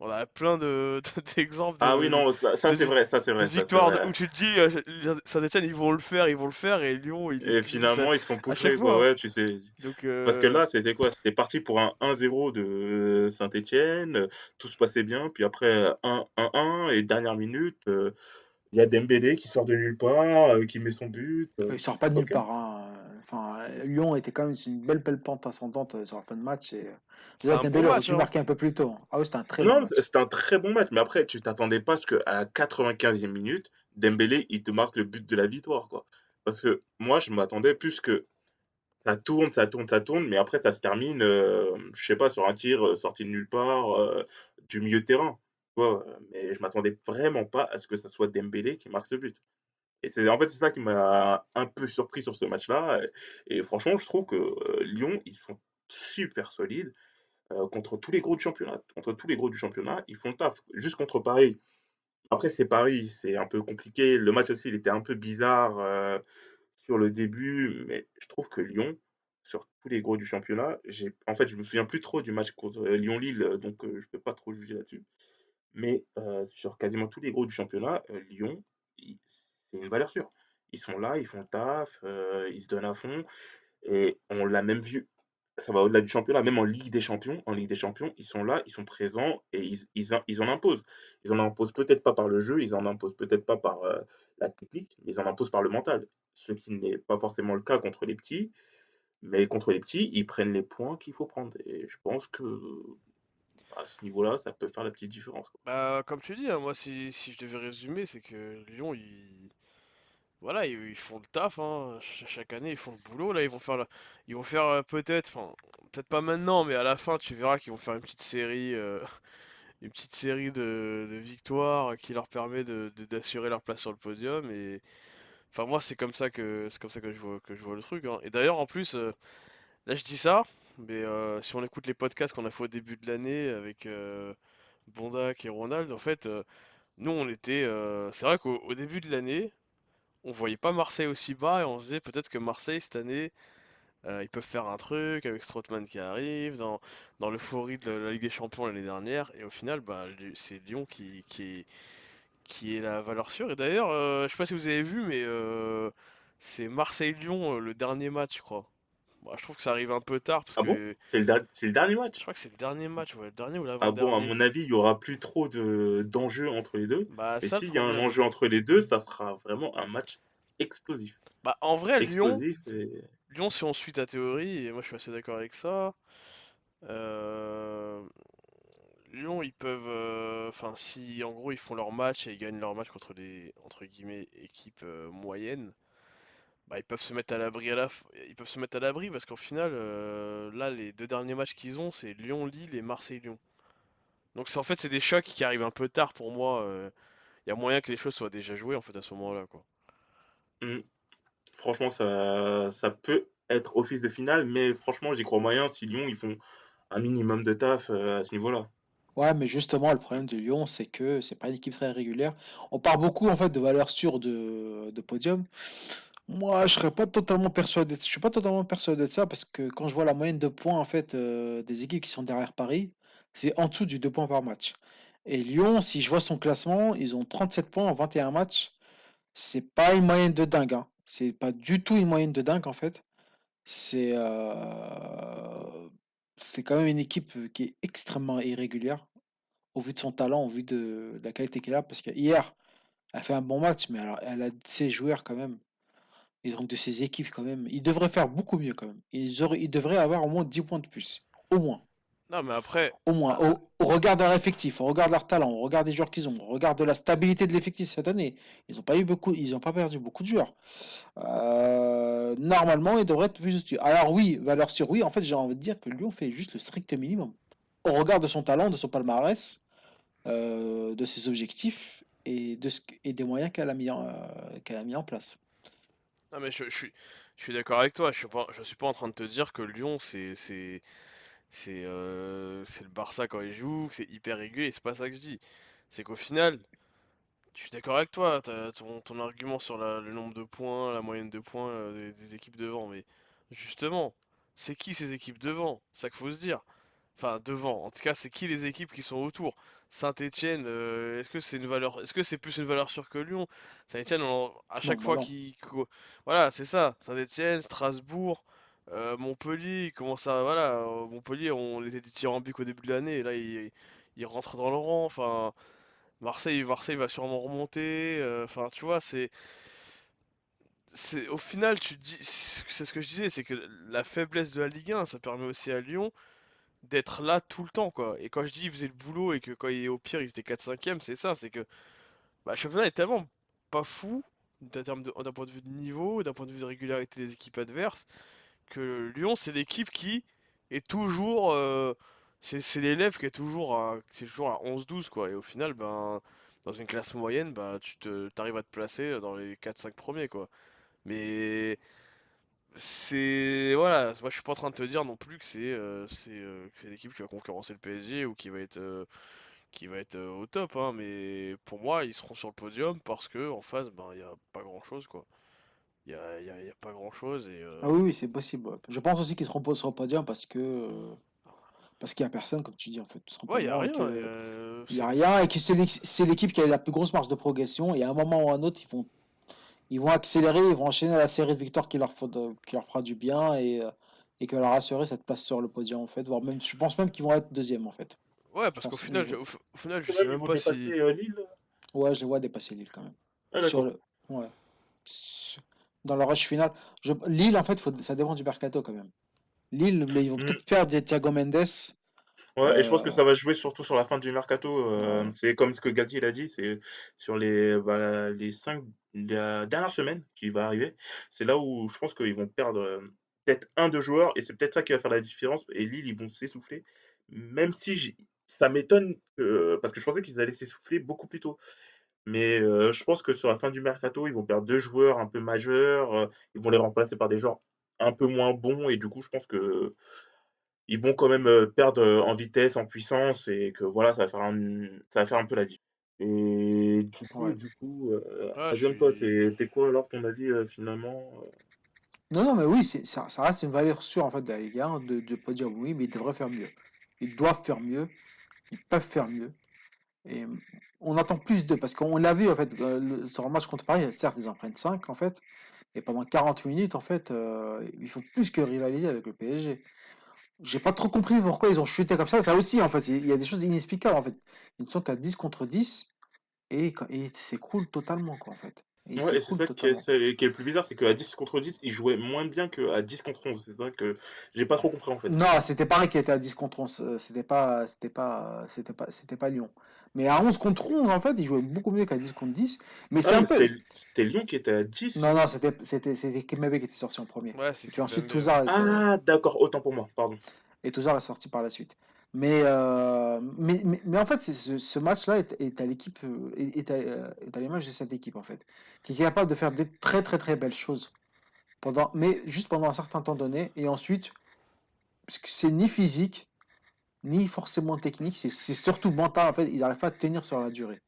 Speaker 4: On a plein de d'exemples.
Speaker 2: ah oui, non, ça, c'est vrai, ça c'est vrai.
Speaker 4: Victoire où tu te dis, euh, Saint-Etienne, ils vont le faire, ils vont le faire, et Lyon, ils.
Speaker 2: Et finalement, ils sont poussés, quoi, ouais, tu sais. Donc, Parce que euh, là, c'était quoi? C'était parti pour un 1-0 de Saint-Etienne, tout se passait bien, puis après 1-1, et dernière minute. Il y a Dembélé qui sort de nulle part, qui met son but.
Speaker 3: Il sort pas de nulle part. Hein. Lyon était quand même une belle, belle pente ascendante euh, sur la fin de match. Et... Euh, un bon match, hein. marqué un peu plus tôt. Ah oui, c'était un très
Speaker 2: non,
Speaker 3: bon match.
Speaker 2: c'était un très bon match. Mais après, tu t'attendais pas à ce qu'à la 95e minute, Dembélé, il te marque le but de la victoire. Quoi. Parce que moi, je m'attendais plus que ça tourne, ça tourne, ça tourne, mais après, ça se termine, euh, je sais pas, sur un tir sorti de nulle part, du milieu de terrain. Mais je m'attendais vraiment pas à ce que ça soit Dembélé qui marque ce but. Et c'est en fait c'est ça qui m'a un peu surpris sur ce match-là. Et, franchement, je trouve que euh, Lyon, ils sont super solides euh, contre tous les gros du championnat. Contre tous les gros du championnat, ils font le taf. Juste contre Paris, après, c'est Paris, c'est un peu compliqué. Le match aussi, il était un peu bizarre euh, sur le début, mais je trouve que Lyon, sur tous les gros du championnat, j'ai, en fait, je me souviens plus trop du match contre Lyon-Lille, donc je peux pas trop juger là-dessus. Mais sur quasiment tous les gros du championnat, Lyon, c'est une valeur sûre. Ils sont là, ils font le taf, ils se donnent à fond. Et on l'a même vu ça va au-delà du championnat, même en Ligue des Champions. En Ligue des Champions, ils sont là, ils sont présents et ils, ils, en imposent. Ils en imposent peut-être pas par le jeu, ils en imposent peut-être pas par la technique, mais ils en imposent par le mental. Ce qui n'est pas forcément le cas contre les petits. Mais contre les petits, ils prennent les points qu'il faut prendre. Et je pense que à ce niveau-là, ça peut faire la petite différence.
Speaker 4: Bah, comme tu dis, hein, moi, si, si je devais résumer, c'est que Lyon, il voilà, ils, font le taf, hein. Chaque année, ils font le boulot. Là, ils vont faire, ils vont faire euh, peut-être, enfin, peut-être pas maintenant, mais à la fin, tu verras qu'ils vont faire une petite série, euh, une petite série de, victoires qui leur permet de, d'assurer leur place sur le podium. Et enfin, moi, c'est comme ça que, c'est comme ça que je vois, que je vois le truc. hein. Et d'ailleurs, en plus, euh, là, je dis ça, mais si on écoute les podcasts qu'on a fait au début de l'année avec Bondac et Ronald, en fait, nous, on était, c'est vrai qu'au début de l'année on voyait pas Marseille aussi bas et on se disait peut-être que Marseille cette année euh, ils peuvent faire un truc avec Strootman qui arrive dans, dans l'euphorie de la Ligue des Champions l'année dernière et au final bah, c'est Lyon qui, qui, est, qui est la valeur sûre. Et d'ailleurs euh, je sais pas si vous avez vu mais euh, c'est Marseille-Lyon le dernier match je crois bah, je trouve que ça arrive un peu tard parce
Speaker 2: ah bon
Speaker 4: que
Speaker 2: c'est le, le, dernier match
Speaker 4: je crois que c'est le dernier match ouais, le dernier ou
Speaker 2: Ah bon, à mon avis, il y aura plus trop de d'enjeux entre les deux. Bah, Et s'il y a un enjeu entre les deux, ça sera vraiment un match explosif.
Speaker 4: Bah, en vrai, Lyon, Lyon, si on suit ta théorie, et moi je suis assez d'accord avec ça, euh, Lyon, ils peuvent. euh, Enfin, si en gros ils font leur match et ils gagnent leur match contre les entre guillemets équipes euh, moyennes, bah, ils peuvent se mettre à l'abri à la ils peuvent se mettre à l'abri parce qu'au final euh, là les deux derniers matchs qu'ils ont c'est Lyon-Lille et Marseille-Lyon. Donc c'est en fait c'est des chocs qui arrivent un peu tard pour moi. Il y a moyen que les choses soient déjà jouées en fait à ce moment-là quoi.
Speaker 2: Mmh. Franchement, ça, ça peut être office de finale, mais franchement, j'y crois moyen si Lyon ils font un minimum de taf à ce niveau-là.
Speaker 3: Ouais, mais justement, le problème de Lyon, c'est que c'est pas une équipe très régulière. On parle beaucoup en fait de valeur sûre de, de podium. Moi, je serais pas totalement persuadé. Je suis pas totalement persuadé de ça parce que quand je vois la moyenne de points en fait euh, des équipes qui sont derrière Paris, c'est en dessous du 2 points par match. Et Lyon, si je vois son classement, ils ont 37 points en 21 matchs. C'est pas une moyenne de dingue. Hein. C'est pas du tout une moyenne de dingue en fait. C'est euh, c'est quand même une équipe qui est extrêmement irrégulière au vu de son talent, au vu de, la qualité qu'elle a. Parce que hier, elle fait un bon match, mais alors, elle a ses joueurs quand même. Et donc de ses équipes quand même. Ils devraient faire beaucoup mieux quand même. Ils, auraient, ils devraient avoir au moins 10 points de plus. Au moins.
Speaker 4: Non, mais après.
Speaker 3: Au moins. Au, regard de leur effectif, au regard de leur talent, au regard des joueurs qu'ils ont, au regard de la stabilité de l'effectif cette année. Ils n'ont pas eu beaucoup, ils n'ont pas perdu beaucoup de joueurs. Euh, normalement, ils devraient être plus. Alors oui, valeur sûre, oui. En fait, j'ai envie de dire que Lyon fait juste le strict minimum. Au regard de son talent, de son palmarès, euh, de ses objectifs et, de ce, et des moyens qu'elle a, mis en, euh, qu'elle a mis en place.
Speaker 4: Non, mais je, suis, d'accord avec toi. Je suis pas, je suis pas en train de te dire que Lyon, c'est, c'est, c'est euh, c'est le Barça quand il joue, que c'est hyper régulier, c'est pas ça que je dis. C'est qu'au final, je suis d'accord avec toi, ton, ton argument sur le nombre de points, la moyenne de points euh, des, équipes devant, mais justement, c'est qui ces équipes devant? C'est ça qu'il faut se dire. Enfin, devant, en tout cas, c'est qui les équipes qui sont autour? Saint-Étienne, euh, est-ce que c'est une valeur, est-ce que c'est plus une valeur sûre que Lyon? Saint-Étienne, à chaque fois qu'il, voilà, c'est ça. Saint-Étienne, Strasbourg. Euh, Montpellier, il commence à. Voilà, euh, Montpellier, on était dithyrambiques au début de l'année, et là, il, il rentre dans le rang. Enfin, Marseille, Marseille va sûrement remonter. Enfin, tu vois, c'est. C'est, au final, tu dis, c'est ce que je disais, c'est que la faiblesse de la Ligue 1, ça permet aussi à Lyon d'être là tout le temps, quoi. Et quand je dis il faisait le boulot et que quand il est au pire, il était 4-5ème, c'est ça, c'est que bah, le championnat est tellement pas fou d'un point de vue de niveau, d'un point de vue de régularité des équipes adverses, que Lyon, c'est l'équipe qui est toujours. euh, c'est l'élève qui est toujours à, toujours à 11-12, quoi. Et au final, ben, dans une classe moyenne, bah, tu te, t'arrives à te placer dans les 4-5 premiers, quoi. Mais c'est. Voilà, moi je suis pas en train de te dire non plus que c'est euh, c'est euh, que c'est l'équipe qui va concurrencer le PSG ou qui va être. euh, qui va être au top, hein, mais pour moi, ils seront sur le podium parce que en face, ben, il n'y a pas grand-chose, quoi. Il n'y a, y a- y a pas grand-chose et euh,
Speaker 3: Ah oui, oui, c'est possible. ouais. Je pense aussi qu'ils seront pas sur le podium parce que euh, parce qu'il y a personne, comme tu dis, en fait, tout
Speaker 4: ouais, il n'y a
Speaker 3: et
Speaker 4: rien.
Speaker 3: que
Speaker 4: et, euh,
Speaker 3: il y a
Speaker 4: c'est-
Speaker 3: rien et que c'est l'équipe qui a la plus grosse marge de progression et à un moment ou à un autre, ils vont ils vont accélérer, ils vont enchaîner la série de victoires qui leur faut de- qui leur fera du bien et euh, et qui va leur assurer cette place sur le podium en fait, voire même je pense même qu'ils vont être deuxième en fait.
Speaker 4: Ouais, parce qu'au final,
Speaker 3: je-
Speaker 4: au, final, je sais
Speaker 2: même,
Speaker 4: pas
Speaker 2: dépasser
Speaker 4: si.
Speaker 2: euh, Lille.
Speaker 3: Ouais, je les vois dépasser Lille quand même.
Speaker 2: Ah,
Speaker 3: Sur
Speaker 2: d'accord.
Speaker 3: le ouais. Dans le rush final, je... Lille en fait, faut... ça dépend du mercato quand même. Lille, mais ils vont
Speaker 2: Mm.
Speaker 3: peut-être perdre Thiago Mendes.
Speaker 2: Ouais, et je pense que
Speaker 3: Euh,
Speaker 2: ça va jouer surtout sur la fin du mercato. euh, c'est comme ce que Galtier l'a dit, c'est sur les, bah, les cinq la dernière semaine qui va arriver. C'est là où je pense qu'ils vont perdre euh, peut-être un, deux joueurs, et c'est peut-être ça qui va faire la différence. Et Lille, ils vont s'essouffler. Même si ça m'étonne, parce que je pensais qu'ils allaient s'essouffler beaucoup plus tôt. Mais euh, je pense que sur la fin du mercato, ils vont perdre deux joueurs un peu majeurs. euh, ils vont les remplacer par des joueurs un peu moins bons. Et du coup, je pense que ils vont quand même perdre en vitesse, en puissance, et que voilà, ça va faire un, ça va faire un peu la diff. Et du coup,
Speaker 3: Ouais.
Speaker 2: du coup, euh,
Speaker 4: Ah,
Speaker 2: toi,
Speaker 4: suis.
Speaker 2: c'est quoi alors ton avis euh, finalement euh?
Speaker 3: Non, non, mais oui, c'est, ça, ça reste une valeur sûre en fait de la Ligue 1 de, de pas dire oui, mais ils devraient faire mieux. Ils doivent faire mieux, ils peuvent faire mieux. Et on attend plus de, parce qu'on l'a vu en fait, euh, sur le match contre Paris, certes, ils en prennent 5 en fait, et pendant 40 minutes en fait, euh, ils font plus que rivaliser avec le PSG. J'ai pas trop compris pourquoi ils ont chuté comme ça. Ça aussi, en fait, il y a des choses inexplicables en fait. Ils ne sont qu'à 10 contre 10 et, et ils s'écroulent totalement quoi en fait. Et
Speaker 2: Ouais, et c'est ça qui est, c'est- qui est le plus bizarre, c'est qu'à 10 contre 10, ils jouaient moins bien qu'à 10 contre 11. C'est ça que j'ai pas trop compris en fait.
Speaker 3: Non, c'était Paris qui était à 10 contre 11. euh, C'était pas, c'était pas, c'était pas, c'était pas Lyon. Mais à 11 contre 11, en fait, ils jouaient beaucoup mieux qu'à 10 contre 10. Mais c'est
Speaker 2: Ah,
Speaker 3: un
Speaker 2: mais
Speaker 3: peu.
Speaker 2: c'était Lyon qui était à 10.
Speaker 3: Non, non, c'était, c'était, c'était Kemebe qui était sorti en premier.
Speaker 4: Ouais, c'est
Speaker 3: Et puis ensuite. Touzard
Speaker 2: Ah, d'accord, autant pour moi, pardon.
Speaker 3: et Touzard est sorti par la suite. Mais, euh, mais, mais, mais en fait, c'est ce, ce match-là est, est à l'équipe, euh, est, est à, euh, est à l'image de cette équipe, en fait, qui est capable de faire des très, très, très belles choses pendant, mais juste pendant un certain temps donné. Et ensuite, c'est ni physique, ni forcément technique, c'est surtout mental. En fait, ils n'arrivent pas à tenir sur la durée.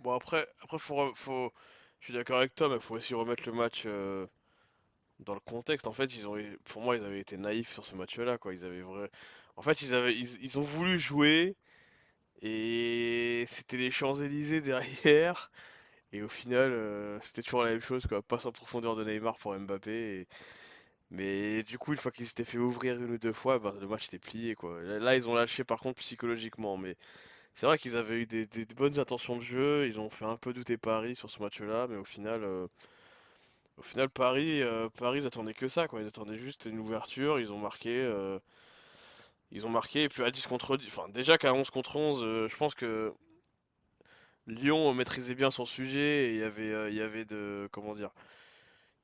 Speaker 4: Bon, après, après faut, faut... je suis d'accord avec toi, mais faut aussi remettre le match euh, dans le contexte. En fait, ils ont, pour moi, ils avaient été naïfs sur ce match-là, quoi. Vrai... En fait, ils avaient, ils, ils ont voulu jouer et c'était les Champs-Élysées derrière. Et au final, euh, c'était toujours la même chose, quoi. Passe en profondeur de Neymar pour Mbappé. Mais du coup, une fois qu'ils s'étaient fait ouvrir une ou deux fois, bah, le match était plié, quoi. Là, ils ont lâché par contre psychologiquement, mais c'est vrai qu'ils avaient eu des bonnes intentions de jeu. Ils ont fait un peu douter Paris sur ce match-là, mais au final, euh, au final, Paris, euh, Paris, ils attendaient que ça, quoi. Ils attendaient juste une ouverture. Ils ont marqué. euh, Ils ont marqué, et puis à 10 contre 10, enfin déjà qu'à 11 contre 11, euh, je pense que Lyon maîtrisait bien son sujet, et il y avait, euh, il y avait de, comment dire,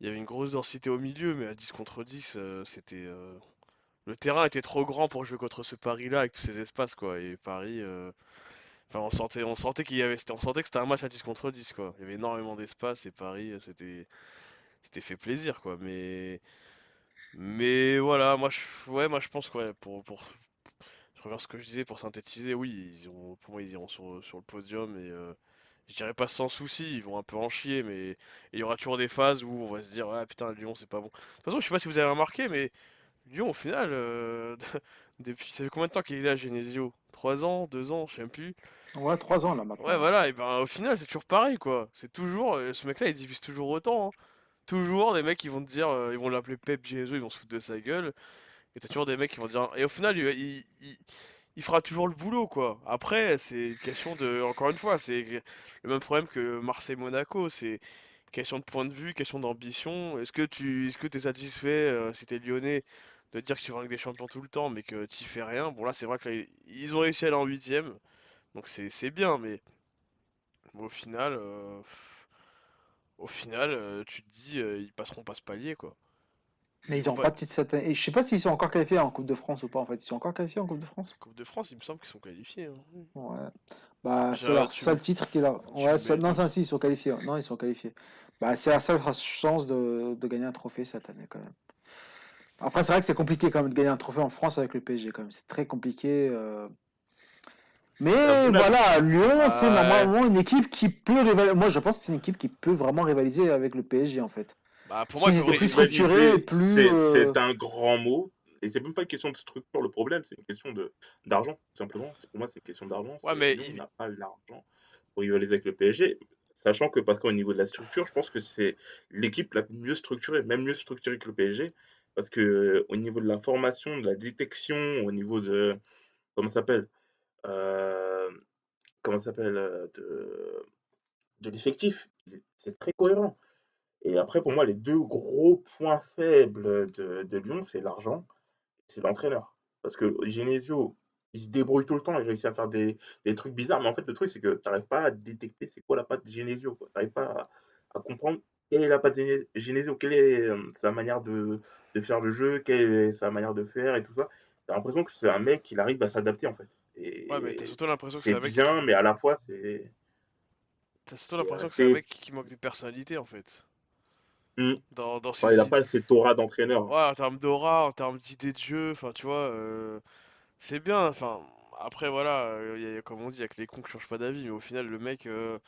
Speaker 4: il y avait une grosse densité au milieu, mais à 10 contre 10, euh, c'était, euh, le terrain était trop grand pour jouer contre ce Paris-là avec tous ces espaces, quoi, et Paris, euh, on sentait, on sentait y avait, on sentait que c'était un match à 10 contre 10, quoi, il y avait énormément d'espace, et Paris, euh, c'était, c'était fait plaisir, quoi, mais, mais voilà, moi je, ouais, moi je pense que, ouais, pour, pour, je reviens à ce que je disais pour synthétiser, oui, ils ont, pour moi ils iront sur, sur le podium et euh, je dirais pas sans souci, ils vont un peu en chier, mais il y aura toujours des phases où on va se dire ah putain Lyon c'est pas bon. De toute façon, je sais pas si vous avez remarqué, mais Lyon au final, euh, depuis ça fait combien de temps qu'il est là Genesio? 3 ans, 2 ans, je sais même plus.
Speaker 3: Ouais, 3 ans là
Speaker 4: Ouais
Speaker 3: maintenant.
Speaker 4: voilà, et ben au final c'est toujours pareil quoi. C'est toujours, euh, ce mec-là il divise toujours autant. hein. Toujours des mecs qui vont te dire, euh, ils vont l'appeler Pep Genesio, ils vont se foutre de sa gueule. Et t'as toujours des mecs qui vont dire. Et au final, il, il- il- il fera toujours le boulot, quoi. Après, c'est une question de. Encore une fois, c'est le même problème que Marseille-Monaco. C'est question de point de vue, question d'ambition. Est-ce que tu est-ce que t'es satisfait, euh, si t'es lyonnais, de dire que tu vas avec des champions tout le temps, mais que t'y fais rien? Bon, là, c'est vrai que là, ils ont réussi à aller en huitième. Donc c'est c'est bien, mais au final. euh, Au final, euh, tu te dis, euh, ils passeront pas ce palier, quoi.
Speaker 3: Mais
Speaker 4: Ils
Speaker 3: n'ont
Speaker 4: pas.
Speaker 3: pas de titre cette année. Et je sais pas s'ils sont encore qualifiés en Coupe de France ou pas en fait. Ils sont encore qualifiés en Coupe de France?
Speaker 4: Coupe de France, il me semble qu'ils sont qualifiés. hein.
Speaker 3: Ouais. Bah, c'est leur seul
Speaker 4: me,
Speaker 3: titre qui leur.
Speaker 4: tu
Speaker 3: Ouais,
Speaker 4: me
Speaker 3: seul-
Speaker 4: mets
Speaker 3: non, ça, si, ils sont qualifiés. Non, ils sont qualifiés. Bah, c'est la seule chance de, de gagner un trophée cette année quand même. Après, c'est vrai que c'est compliqué quand même de gagner un trophée en France avec le PSG quand même. C'est très compliqué. euh, Mais
Speaker 2: Monaco-
Speaker 3: voilà, Lyon, c'est
Speaker 4: Ouais.
Speaker 3: normalement une équipe qui peut rivaliser. Moi, je pense que c'est une équipe qui peut vraiment rivaliser avec le PSG en fait.
Speaker 4: Bah, pour moi,
Speaker 3: plus
Speaker 2: Rivaliser,
Speaker 3: plus,
Speaker 2: c'est
Speaker 3: euh,
Speaker 2: c'est un grand mot. Et c'est même pas une question de structure le problème, c'est une question de d'argent, tout simplement. Pour moi, c'est une question d'argent.
Speaker 4: Ouais, mais il-
Speaker 2: n'a pas l'argent pour rivaliser avec le PSG. Sachant que, parce qu'au niveau de la structure, je pense que c'est l'équipe la mieux structurée, même mieux structurée que le PSG. Parce que au niveau de la formation, de la détection, au niveau de. Comment ça s'appelle Euh, Comment ça s'appelle euh, De, de l'effectif, c'est très cohérent. Et après, pour moi, les deux gros points faibles de, de Lyon, c'est l'argent, c'est l'entraîneur. Parce que Genesio, il se débrouille tout le temps, il réussit à faire des, des trucs bizarres, mais en fait, le truc, c'est que tu n'arrives pas à détecter c'est quoi la patte de Genesio. Tu n'arrives pas à, à comprendre quelle est la patte de Gene- Genesio, quelle est euh, sa manière de, de faire le jeu, quelle est sa manière de faire et tout ça. Tu as l'impression que c'est un mec qui arrive à s'adapter, en fait. Et
Speaker 4: Ouais, mais t'as surtout l'impression que c'est
Speaker 2: c'est
Speaker 4: un mec.
Speaker 2: bien, mais à la fois, c'est.
Speaker 4: T'as surtout
Speaker 2: c'est
Speaker 4: l'impression que c'est un mec qui manque de personnalité en fait.
Speaker 2: Hmm.
Speaker 4: Dans, dans ses
Speaker 2: Ouais, il n'a
Speaker 4: idées-
Speaker 2: pas cette aura d'entraîneur.
Speaker 4: Ouais, en termes d'aura, en termes d'idées de jeu, enfin tu vois, euh, c'est bien. Enfin, après voilà, euh, y a- y a- comme on dit, il y a que les cons qui changent pas d'avis, mais au final, le mec, euh,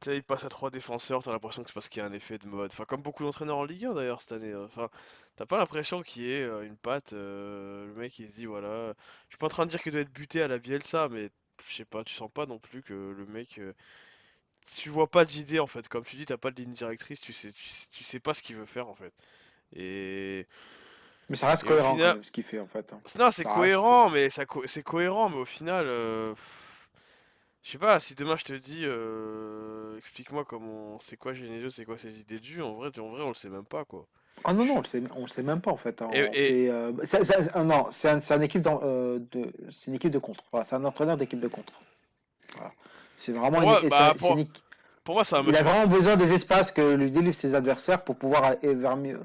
Speaker 4: tu sais, il passe à trois défenseurs, t'as l'impression que c'est parce qu'il y a un effet de mode. Enfin, comme beaucoup d'entraîneurs en Ligue 1 d'ailleurs cette année. hein. Enfin, t'as pas l'impression qu'il y ait euh, une patte. euh, le mec, il se dit, voilà, je suis pas en train de dire qu'il doit être buté à la Bielsa, mais je sais pas, tu sens pas non plus que le mec. Euh, tu vois pas d'idée en fait, comme tu dis, t'as pas de ligne directrice, tu sais, tu sais, tu sais pas ce qu'il veut faire en fait. Et
Speaker 3: Mais ça reste
Speaker 4: Et
Speaker 3: cohérent
Speaker 4: final-
Speaker 3: quand même ce qu'il fait en fait. hein.
Speaker 4: non, c'est
Speaker 3: reste-
Speaker 4: cohérent, mais ça co- c'est cohérent, mais au final, euh, je sais pas, si demain je te dis, euh, explique-moi comment, c'est quoi Genesio, c'est quoi ses idées de jeu, en vrai, en vrai, on le sait même pas quoi.
Speaker 3: Ah non, non, on le sait, on le sait même pas en fait. hein.
Speaker 4: Et-
Speaker 3: euh, c'est- c'est- ah non, c'est un- une équipe euh, de, c'est une équipe de contre. Voilà, c'est un entraîneur d'équipe de contre. Voilà. C'est vraiment
Speaker 4: Pour
Speaker 3: une,
Speaker 4: moi, bah, pour- Pour moi, un
Speaker 3: Il a vraiment besoin des espaces que lui délivrent ses adversaires pour pouvoir aller vers mieux,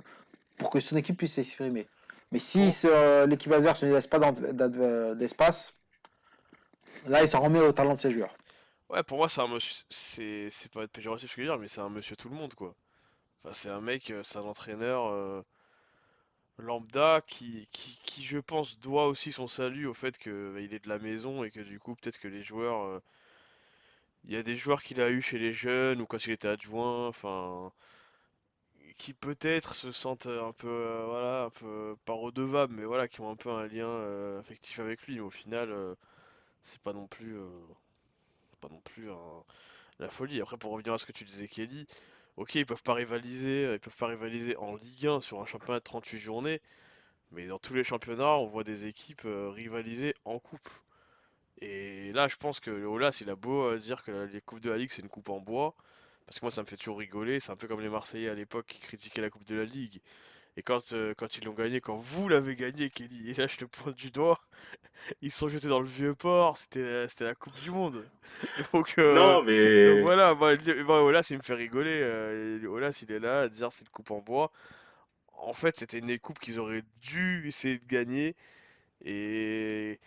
Speaker 3: pour que son équipe puisse s'exprimer. Mais si euh, l'équipe adverse ne laisse pas d'espace, là il s'en remet au talent de ses joueurs.
Speaker 4: Ouais, pour moi, c'est un monsieur, c'est pas être péjoratif ce que je veux dire, mais c'est un monsieur tout le monde quoi. Enfin, c'est un mec, euh, c'est un entraîneur euh, lambda qui, qui, qui, je pense, doit aussi son salut au fait que bah, est de la maison et que du coup, peut-être que les joueurs, euh, il y a des joueurs qu'il a eu chez les jeunes ou quand il était adjoint, enfin, qui peut-être se sentent un peu, euh, voilà, un peu pas redevables, mais voilà, qui ont un peu un lien euh, affectif avec lui. Au final, euh, c'est pas non plus, pas non plus la folie. Après, pour revenir à ce que tu disais, Kelly, ok, ils peuvent pas rivaliser, ils peuvent pas rivaliser en Ligue 1 sur un championnat de 38 journées, mais dans tous les championnats, on voit des équipes rivaliser en coupe. Et là, je pense que le Olas, il a beau euh, dire que les coupes de la Ligue, c'est une coupe en bois, parce que moi, ça me fait toujours rigoler. C'est un peu comme les Marseillais à l'époque qui critiquaient la Coupe de la Ligue. Et quand, euh, quand ils l'ont gagné, quand vous l'avez gagné, Kelly, et là, je te pointe du doigt, ils sont jetés dans le vieux port, c'était la- c'était la Coupe du Monde. Donc, euh,
Speaker 2: Non,
Speaker 4: donc
Speaker 2: mais.
Speaker 4: voilà, moi, Olas, il me fait rigoler. euh, Olas, il est là à dire c'est une coupe en bois. En fait, c'était une coupe qu'ils auraient dû essayer de gagner. Et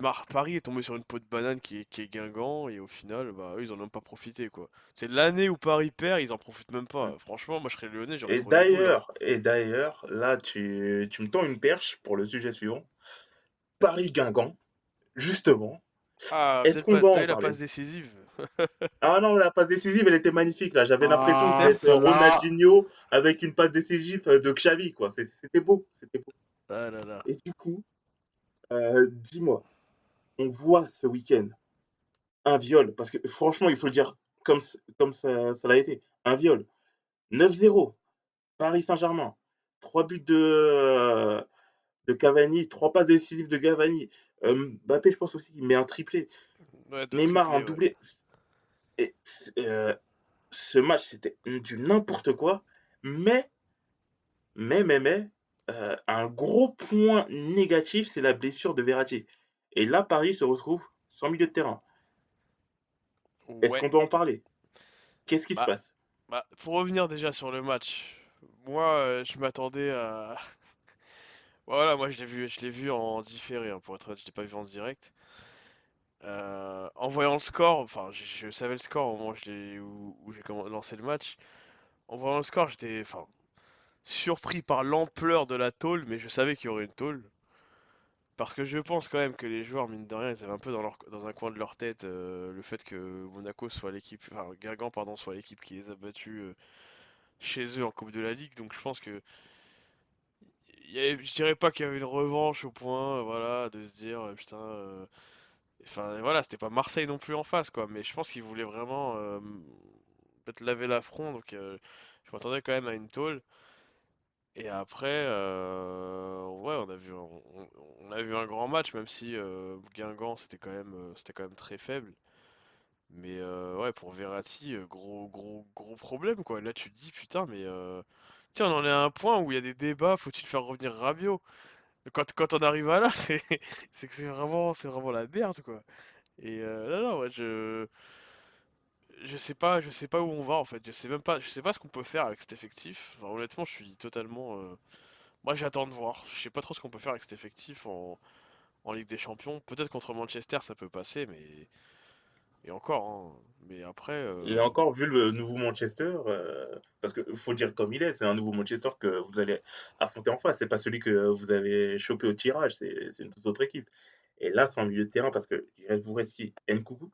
Speaker 4: mar- Paris est tombé sur une peau de banane qui est, qui est Guingamp. Et au final, bah, eux, ils en ont même pas profité, quoi. C'est l'année où Paris perd, ils en profitent même pas. Franchement, moi, je serais lyonnais, j'aurais
Speaker 2: Et d'ailleurs, et d'ailleurs, là, tu, tu me tends une perche pour le sujet suivant. Paris-Guingamp, justement.
Speaker 4: Ah,
Speaker 2: Est-ce qu'on va
Speaker 4: la passe décisive.
Speaker 2: Ah non, la passe décisive, elle était magnifique, là. J'avais
Speaker 3: Ah,
Speaker 2: l'impression d'être. Ronaldinho avec une passe décisive de Xavi, quoi. C'était beau, c'était beau.
Speaker 4: Ah là là.
Speaker 2: Et du coup, euh, dis-moi, on voit ce week-end un viol, parce que franchement, il faut le dire comme, comme ça, ça l'a été, un viol. 9-0, Paris Saint-Germain, 3 buts de, euh, de Cavani, 3 passes décisives de Cavani. Euh, Mbappé, je pense aussi, il met un triplé.
Speaker 4: Ouais,
Speaker 2: Neymar, un
Speaker 4: ouais.
Speaker 2: doublé. Et, euh, ce match, c'était du n'importe quoi, mais, mais, mais, mais, euh, un gros point négatif, c'est la blessure de Verratti. Et là, Paris se retrouve sans milieu de terrain. Est-ce qu'on doit en parler? Qu'est-ce qui
Speaker 4: Bah,
Speaker 2: se passe?
Speaker 4: Bah, pour revenir déjà sur le match, moi euh, je m'attendais à. Voilà, moi je l'ai vu, je l'ai vu en différé, hein, pour être honnête, je l'ai pas vu en direct. Euh, en voyant le score, enfin je, je savais le score au moment où j'ai lancé le match. En voyant le score, j'étais enfin surpris par l'ampleur de la tôle, mais je savais qu'il y aurait une tôle. Parce que je pense quand même que les joueurs, mine de rien, ils avaient un peu dans, un coin de leur tête euh, le fait que Monaco soit l'équipe, enfin Guingamp, pardon, soit l'équipe qui les a battus euh, chez eux en Coupe de la Ligue. Donc je pense que je dirais pas qu'il y avait une revanche au point, euh, voilà, de se dire putain, enfin voilà, c'était pas Marseille non plus en face, quoi. Mais je pense qu'ils voulaient vraiment peut-être laver l'affront, donc je m'attendais quand même à une tôle. Et après, euh, ouais, on a vu, on, on a vu un grand match, même si euh, Guingamp c'était quand même, euh, c'était quand même très faible. Mais euh, ouais, pour Verratti, euh, gros, gros, gros problème quoi. Là, tu te dis putain, mais tiens, on en est à un point où il y a des débats. Faut-il faire revenir Rabiot? Quand, quand on arrive à là, c'est, que c'est vraiment, c'est vraiment la merde quoi. Et non, non, ouais, je, je sais pas, je sais pas où on va en fait. Je sais même pas, je sais pas ce qu'on peut faire avec cet effectif. Honnêtement, je suis totalement. euh, Moi, j'attends de voir. Je sais pas trop ce qu'on peut faire avec cet effectif en, en Ligue des Champions. Peut-être contre Manchester, ça peut passer, mais et encore. hein. Mais après,
Speaker 2: Et
Speaker 4: euh,
Speaker 2: encore, vu le nouveau Manchester, euh, parce qu'il faut dire comme il est, c'est un nouveau Manchester que vous allez affronter en face. C'est pas celui que vous avez chopé au tirage, c'est une toute autre équipe. Et là, c'est en milieu de terrain parce que vous reste qui Nkunku,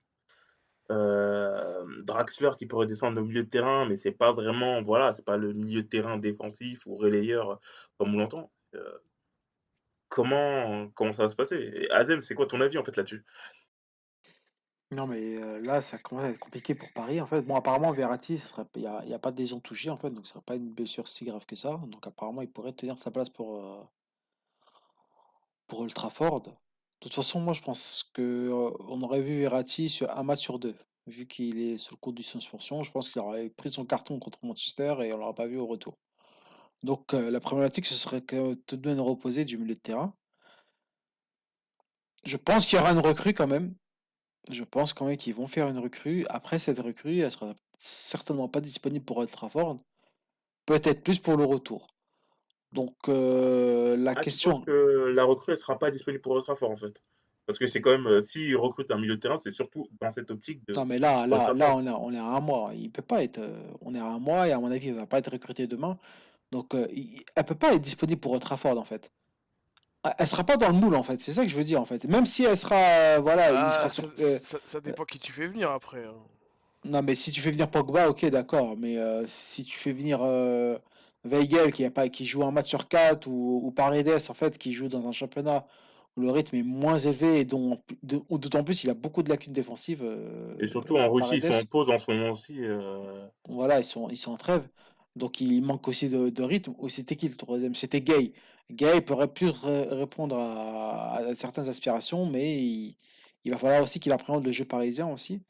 Speaker 2: euh, Draxler qui pourrait descendre au milieu de terrain, mais c'est pas vraiment, voilà, c'est pas le milieu de terrain défensif ou relayeur comme on l'entend. Euh, comment, comment ça va se passer? Azem, c'est quoi ton avis en fait là-dessus?
Speaker 3: Non, mais euh, là, ça commence à être compliqué pour Paris, en fait. Bon, apparemment, Verratti, il n'y a, a pas de lésion touchée, en fait, donc ce serait pas une blessure si grave que ça. Donc, apparemment, il pourrait tenir sa place pour, pour. De toute façon, moi, je pense que on aurait vu Verratti sur un match sur deux. Vu qu'il est sous le coup de suspension, je pense qu'il aurait pris son carton contre Manchester et on l'aurait pas vu au retour. Donc, la problématique, ce serait que tout de même reposer du milieu de terrain. Je pense qu'il y aura une recrue quand même. Je pense quand même qu'ils vont faire une recrue. Après, cette recrue, elle sera certainement pas disponible pour Old Trafford. Peut-être plus pour le retour. Donc, euh, la
Speaker 2: Ah,
Speaker 3: question.
Speaker 2: que la recrue, elle sera pas disponible pour Old en fait? Parce que c'est quand même, euh, s'ils recrutent un milieu de terrain, c'est surtout dans cette optique de
Speaker 3: Non, mais là, là, là, on est, on est à un mois. Il peut pas être. euh, on est à un mois et à mon avis, il va pas être recruté demain. Donc, euh, il- elle peut pas être disponible pour Old en fait. Elle sera pas dans le moule en fait. C'est ça que je veux dire en fait. Même si elle sera, euh, voilà, il sera
Speaker 4: ah,
Speaker 3: sur.
Speaker 4: ça,
Speaker 3: euh,
Speaker 4: ça- ça dépend qui tu fais venir après. hein.
Speaker 3: Non, mais si tu fais venir Pogba, ok, d'accord. Mais euh, si tu fais venir Weigl qui, a pas, qui joue un match sur 4 ou, ou Paredes en fait qui joue dans un championnat où le rythme est moins élevé et dont d'autant plus il a beaucoup de lacunes défensives, euh,
Speaker 2: Et surtout en Russie, ils sont en pause en ce moment aussi. euh,
Speaker 3: Voilà, ils sont, ils sont en trêve. Donc il manque aussi de, de rythme. Ou c'était qui le troisième? C'était Gay. Gay pourrait plus ré- répondre à, à certaines aspirations, mais il, il va falloir aussi qu'il appréhende le jeu parisien aussi.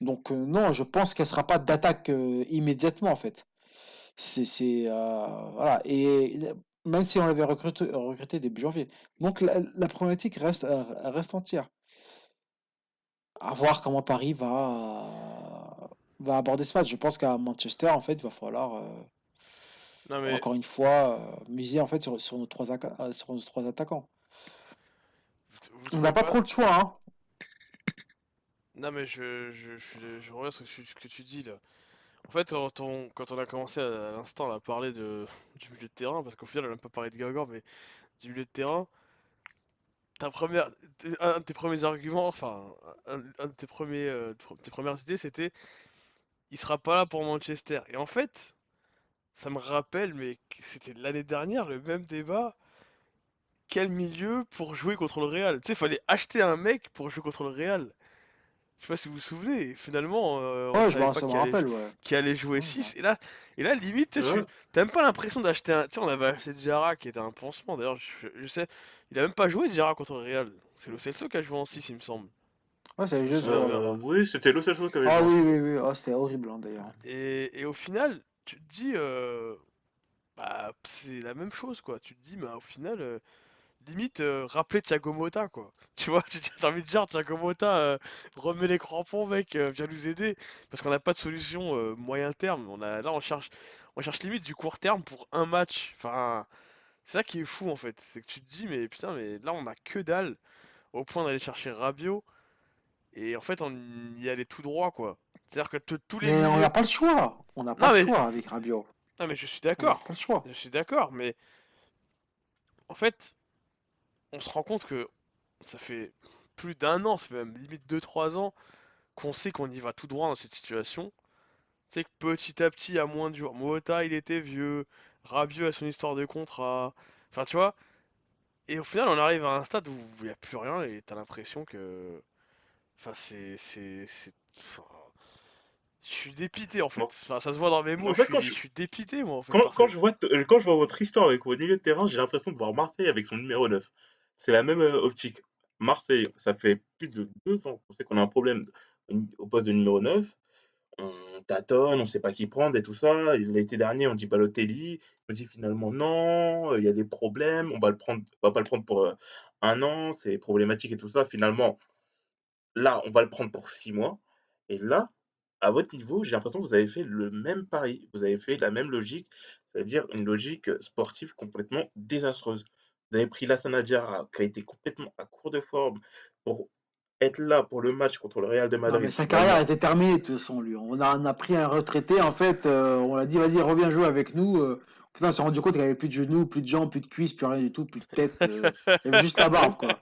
Speaker 3: Donc euh, non, je pense qu'elle sera pas d'attaque immédiatement en fait. C'est, c'est, euh, voilà. Et même si on l'avait recruté, recruté début janvier. Donc la, la problématique reste, euh, reste entière. À voir comment Paris va, va aborder ce match. Je pense qu'à Manchester, en fait, il va falloir euh,
Speaker 4: Non mais
Speaker 3: encore une fois euh, miser en fait sur, sur nos trois, sur nos trois attaquants.
Speaker 4: vous,
Speaker 3: On n'a pas
Speaker 4: pas?
Speaker 3: trop le choix, hein.
Speaker 4: Non mais je, je, je, je reviens sur ce que, ce que tu dis là. En fait, quand on, a commencé à, l'instant à parler de, du milieu de terrain, parce qu'au final on n'a pas parlé de Guingamp, mais du milieu de terrain, un de tes premiers arguments, enfin, un, euh, tes premières idées, c'était il sera pas là pour Manchester. Et en fait, ça me rappelle, mais c'était l'année dernière le même débat. Quel milieu pour jouer contre le Real? Tu sais, fallait acheter un mec pour jouer contre le Real. Je sais pas si vous vous souvenez. Finalement, euh, on
Speaker 3: Ouais, je
Speaker 4: savait
Speaker 3: m'en-
Speaker 4: pas
Speaker 3: ça me
Speaker 4: qui allait,
Speaker 3: rappelle, ouais.
Speaker 4: qui allait jouer
Speaker 3: Ouais,
Speaker 4: 6.
Speaker 3: ouais.
Speaker 4: Et là, et là limite,
Speaker 2: ouais.
Speaker 4: t'as même pas l'impression d'acheter un. Tu sais, on avait acheté Diarra qui était un pansement. D'ailleurs, je, je sais, il a même pas joué Diarra contre le Real. C'est Lo Celso qui a joué en 6, il me semble.
Speaker 3: Ouais, c'est juste.
Speaker 4: souvenir.
Speaker 2: Euh, oui, c'était le seul chose qui avait
Speaker 3: Ah
Speaker 2: joué
Speaker 3: oui, oui, oui. Ah, c'était horrible, hein, d'ailleurs.
Speaker 4: Et, et au final, tu te dis, euh, bah, c'est la même chose, quoi. Tu te dis, mais au final, euh, limite, euh, rappeler Thiago Motta, quoi. Tu vois, tu as envie de dire, Thiago Motta, euh, remets les crampons, mec, euh, viens nous aider. Parce qu'on n'a pas de solution euh, moyen terme. On a, là, on cherche, on cherche limite du court terme pour un match. Enfin, c'est ça qui est fou, en fait. C'est que tu te dis, mais putain, mais là, on a que dalle. Au point d'aller chercher Rabiot. Et en fait, on y allait tout droit, quoi. C'est-à-dire que tous les
Speaker 3: Mais on n'a pas le choix. On n'a pas
Speaker 4: Non,
Speaker 3: le
Speaker 4: mais,
Speaker 3: choix avec Rabiot.
Speaker 4: non, mais je suis d'accord. Je suis d'accord, mais en fait, on se rend compte que ça fait plus d'un an, ça fait même limite 2-3 ans qu'on sait qu'on y va tout droit dans cette situation. C'est que petit à petit, à moins de jours, Mota il était vieux, Rabiot a son histoire de contrat. Enfin, tu vois. Et au final, on arrive à un stade où il n'y a plus rien et t'as l'impression que. Enfin, c'est. c'est, c'est... enfin, Je suis dépité en fait. Enfin, ça se voit dans mes mots.
Speaker 2: En
Speaker 4: Je
Speaker 2: fait, quand
Speaker 4: suis,
Speaker 2: je-
Speaker 4: je suis dépité moi en fait.
Speaker 2: Quand, quand je vois, t- euh, quand je vois votre histoire avec votre milieu de terrain, j'ai l'impression de voir Marseille avec son numéro 9. C'est la même euh, optique. Marseille, ça fait plus de deux ans qu'on sait qu'on a un problème au poste de numéro 9. On tâtonne, on ne sait pas qui prendre et tout ça. L'été dernier, on dit Balotelli. On dit finalement non, il y a des problèmes, on va le prendre, va pas le prendre pour euh, un an, c'est problématique et tout ça. Finalement, là, on va le prendre pour six mois. Et là, à votre niveau, j'ai l'impression que vous avez fait le même pari. Vous avez fait la même logique, c'est-à-dire une logique sportive complètement désastreuse. Vous avez pris Lassana Diarra, qui a été complètement à court de forme pour être là pour le match contre le Real de
Speaker 3: Non,
Speaker 2: Madrid.
Speaker 3: mais sa carrière était terminée de toute façon, lui. On a, on a pris un retraité, en fait, euh, on l'a dit, vas-y, reviens jouer avec nous. Euh, putain, on s'est rendu compte qu'il avait plus de genoux, plus de jambes, plus de cuisses, plus rien du tout, plus de tête. euh, juste la barbe, quoi.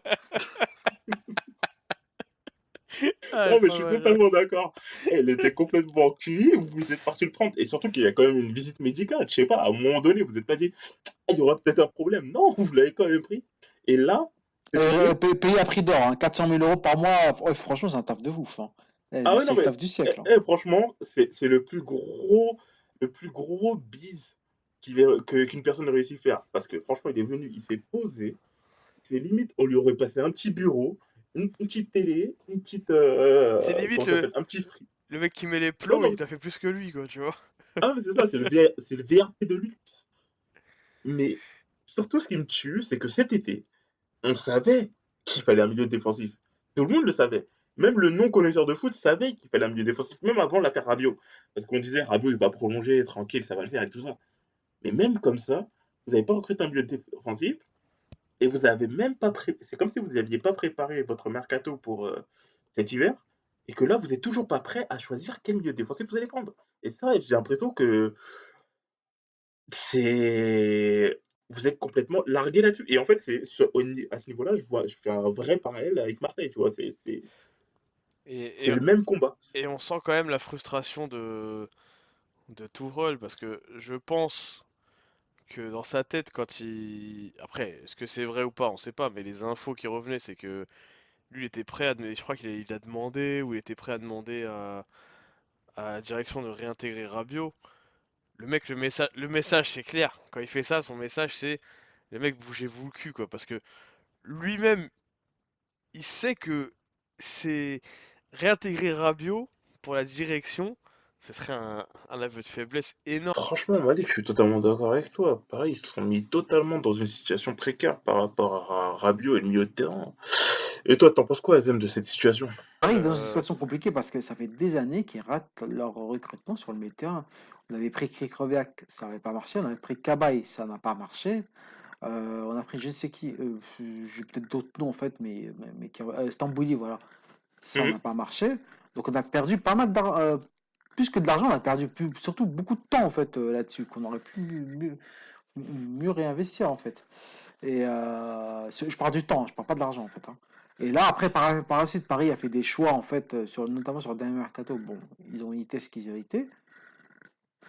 Speaker 4: Ah,
Speaker 2: Non, mais je suis
Speaker 4: mal.
Speaker 2: totalement d'accord. Elle était complètement cuite, vous êtes parti le prendre. Et surtout qu'il y a quand même une visite médicale. Je sais pas, à un moment donné, vous n'êtes pas dit, Ah, il y aura peut-être un problème. Non, vous l'avez quand même pris. Et là,
Speaker 3: Euh, payé à prix d'or, hein, 400 000 euros par mois, ouais, franchement, c'est un taf de ouf. Hein. Eh,
Speaker 2: Ah ouais,
Speaker 3: c'est le taf du siècle. hein.
Speaker 2: Eh, eh, franchement, c'est c'est le plus gros, le plus gros bise qu'une personne a réussi à faire. Parce que franchement, il est venu, il s'est posé. C'est limite, on lui aurait passé un petit bureau, une, une petite télé, une petite. euh,
Speaker 4: C'est limite le-
Speaker 2: Un petit free.
Speaker 4: Le mec qui met les plots,
Speaker 2: non.
Speaker 4: il t'a fait plus que lui quoi, tu vois.
Speaker 2: Ah, mais c'est ça, c'est le, VR le VRP de luxe. Mais surtout, ce qui me tue, c'est que cet été, on savait qu'il fallait un milieu défensif. Tout le monde le savait. Même le non-connaisseur de foot savait qu'il fallait un milieu défensif, même avant l'affaire Rabiot. Parce qu'on disait, Rabiot, il va prolonger, tranquille, ça va le faire et tout ça. Mais même comme ça, vous n'avez pas recruté un milieu défensif et vous avez même pas pré... C'est comme si vous n'aviez pas préparé votre mercato pour euh, cet hiver et que là, vous n'êtes toujours pas prêt à choisir quel milieu défensif vous allez prendre. Et ça, j'ai l'impression que c'est vous êtes complètement largué là-dessus. Et en fait, c'est ce- à ce niveau-là, je vois, je fais un vrai parallèle avec Marseille, tu vois. C'est le même combat.
Speaker 4: et on sent quand même la frustration de, de Tourelle parce que je pense que dans sa tête, quand il. Après, est-ce que c'est vrai ou pas, on sait pas, mais les infos qui revenaient, c'est que lui, il était prêt à. Je crois qu'il a, il a demandé, ou il était prêt à demander à, à la direction de réintégrer Rabiot. Le mec, le message, le message, c'est clair. Quand il fait ça, son message, c'est les mecs, bougez-vous le cul, quoi. Parce que lui-même, il sait que c'est réintégrer Rabiot pour la direction, ce serait un, un aveu de faiblesse énorme.
Speaker 2: Franchement, Malik, je suis totalement d'accord avec toi. Pareil, ils se sont mis totalement dans une situation précaire par rapport à Rabiot et le milieu de terrain. Et toi, t'en penses quoi, Azem, de cette situation?
Speaker 3: Pareil, dans une
Speaker 4: Euh,
Speaker 3: situation compliquée parce que ça fait des années qu'ils ratent leur recrutement sur le milieu de terrain. On avait pris Krikoviak, ça n'avait pas marché. On avait pris Cabaye, ça n'a pas marché. Euh, on a pris je ne sais qui, euh, j'ai peut-être d'autres noms en fait, mais, mais, mais euh, Stambouli, voilà. Ça
Speaker 2: Mhm.
Speaker 3: n'a pas marché. Donc on a perdu pas mal d'argent, plus que de l'argent, on a perdu plus- surtout beaucoup de temps en fait euh, là-dessus, qu'on aurait pu mieux, réinvestir en fait. Et euh, je parle du temps, je parle pas de l'argent en fait. hein. Et là, après, par, par la suite, Paris a fait des choix, en fait, euh, sur, notamment sur le dernier mercato. Bon, ils ont été ce qu'ils été.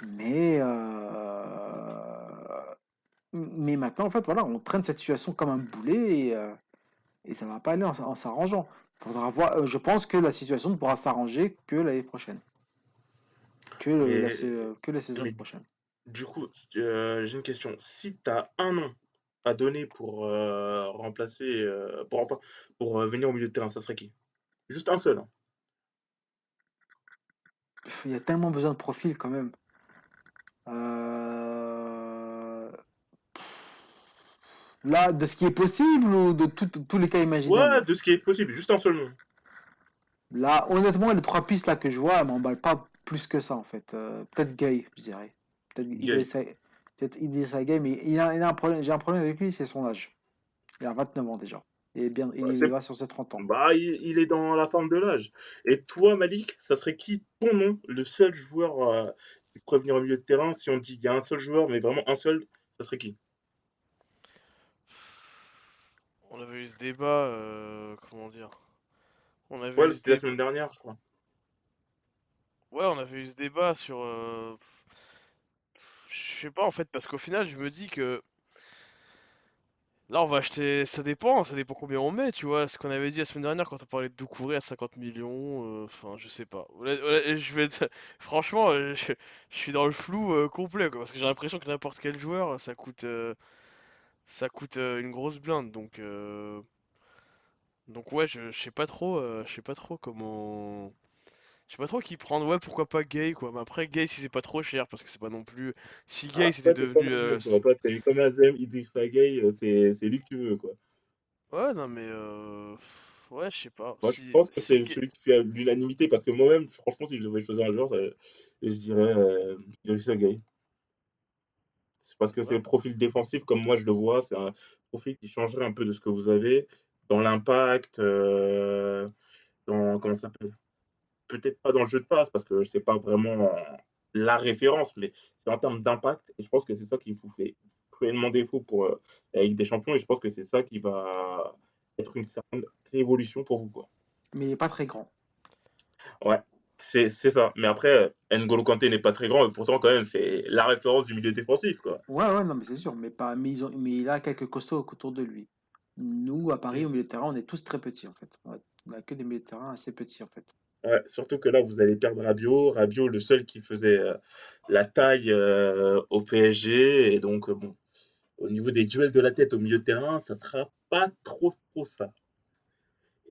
Speaker 3: Mais, mais maintenant, en fait, voilà, on traîne cette situation comme un boulet et, et ça va pas aller en, en s'arrangeant. Faudra voir, je pense que la situation ne pourra s'arranger que l'année prochaine. Que, la, sa- que la saison
Speaker 2: mais-
Speaker 3: prochaine.
Speaker 2: Du coup, euh, j'ai une question. Si tu as un an à donner pour euh, remplacer, euh, pour, euh, venir au milieu de terrain, ça serait qui? Juste un seul. hein.
Speaker 3: Il y a tellement besoin de profil quand même. Euh, Là, de ce qui est possible ou de tout- tous les cas
Speaker 2: Ouais,
Speaker 3: imaginables?
Speaker 2: de ce qui est possible, juste un seul nom.
Speaker 3: Là, honnêtement, les trois pistes là que je vois, elles m'emballent pas plus que ça en fait. Euh, peut-être Gay, je dirais. Peut-être peut-être Idrissa Gueye, mais il a, il a un problème. J'ai un problème avec lui, c'est son âge. Il a 29 ans déjà. Il est bien, il
Speaker 2: Ouais,
Speaker 3: il va sur ses 30 ans.
Speaker 2: Bah, il, il est dans la forme de l'âge. Et toi, Malik, ça serait qui ton nom, le seul joueur euh, qui pourrait venir au milieu de terrain Si on dit il y a un seul joueur, mais vraiment un seul, ça serait qui?
Speaker 4: On avait eu ce débat, euh, comment dire? On avait
Speaker 2: Ouais, c'était la semaine dernière, je crois.
Speaker 4: Ouais, on avait eu ce débat sur. euh, Je sais pas en fait, parce qu'au final, je me dis que là, on va acheter. Ça dépend, ça dépend combien on met, tu vois. Ce qu'on avait dit la semaine dernière quand on parlait de Doucouré à 50 millions, euh, enfin, je sais pas. Je vais Franchement, euh, je, suis dans le flou complet, quoi, parce que j'ai l'impression que n'importe quel joueur, ça coûte, ça coûte une grosse blinde, donc. euh, Donc ouais, je, sais pas trop, je sais pas trop comment. Je sais pas trop qui prendre, ouais, pourquoi pas Gay, quoi. Mais après, Gay, si c'est pas trop cher, parce que c'est pas non plus. Si Gay, c'était devenu. euh,
Speaker 2: comme Azem, Idrissa Gueye, euh, c'est c'est lui que tu veux, quoi.
Speaker 4: Ouais, non, mais. euh, Ouais, je sais pas.
Speaker 2: Moi, je pense que c'est
Speaker 4: Gay-
Speaker 2: celui qui fait l'unanimité, parce que moi-même, franchement, si je devais choisir un joueur, ça- je dirais euh, Idrissa Gueye. C'est parce que c'est le profil défensif, comme moi je le vois, c'est un profil qui changerait un peu de ce que vous avez, dans l'impact, euh, dans, comment ça s'appelle? Peut-être pas dans le jeu de passe, parce que c'est pas vraiment la référence, mais c'est en termes d'impact, et je pense que c'est ça qui vous fait cruellement défaut pour euh, la Ligue des Champions, et je pense que c'est ça qui va être une certaine révolution pour vous, quoi.
Speaker 3: Mais il n'est pas très grand.
Speaker 2: Ouais, c'est c'est ça. Mais après, N'Golo Kanté n'est pas très grand, et pourtant, quand même, c'est la référence du milieu défensif, quoi.
Speaker 3: Ouais, ouais, non, mais c'est sûr. Mais, pas, mais, ils ont, mais il a quelques costauds autour de lui. Nous, à Paris, au milieu de terrain, on est tous très petits, en fait. On a, on a que des milieux de terrain assez petits, en fait.
Speaker 2: Surtout que là, vous allez perdre Rabiot. Rabiot, le seul qui faisait euh, la taille euh, au PSG. Et donc, euh, bon, au niveau des duels de la tête au milieu de terrain, ça sera pas trop, trop ça.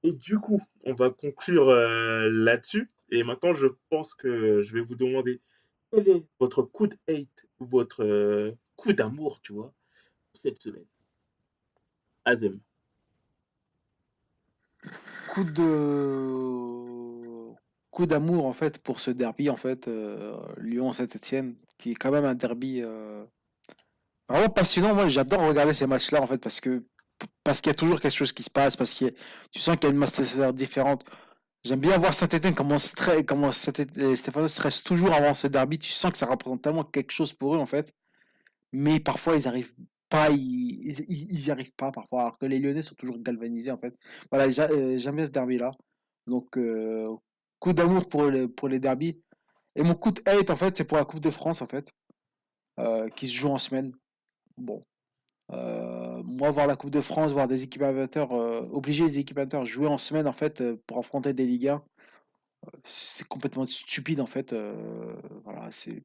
Speaker 2: Et du coup, on va conclure là-dessus. Et maintenant, je pense que je vais vous demander quel est votre coup de hate ou votre coup d'amour, tu vois, cette semaine. Azem.
Speaker 3: Coup de coup d'amour en fait pour ce derby en fait euh, Lyon-Saint-Étienne qui est quand même un derby euh, vraiment passionnant. Moi, j'adore regarder ces matchs-là en fait parce que parce qu'il y a toujours quelque chose qui se passe, parce que tu sens qu'il y a une atmosphère différente. J'aime bien voir Saint-Étienne comment, stre- comment Saint-Étienne- Stéphano stresse toujours avant ce derby. Tu sens que ça représente tellement quelque chose pour eux en fait, mais parfois ils arrivent pas, ils, ils, ils arrivent pas parfois, alors que les Lyonnais sont toujours galvanisés en fait. Voilà, euh, j'aime bien ce derby-là. Donc, euh, coup d'amour pour les, pour les derbys. Et mon coup de hate, en fait, c'est pour la Coupe de France, en fait, euh, qui se joue en semaine. Bon. Euh, moi, voir la Coupe de France, voir des équipes amateurs, euh, obliger les équipes amateurs jouer en semaine, en fait, pour affronter des Ligue 1, euh, c'est complètement stupide, en fait. voilà, c'est.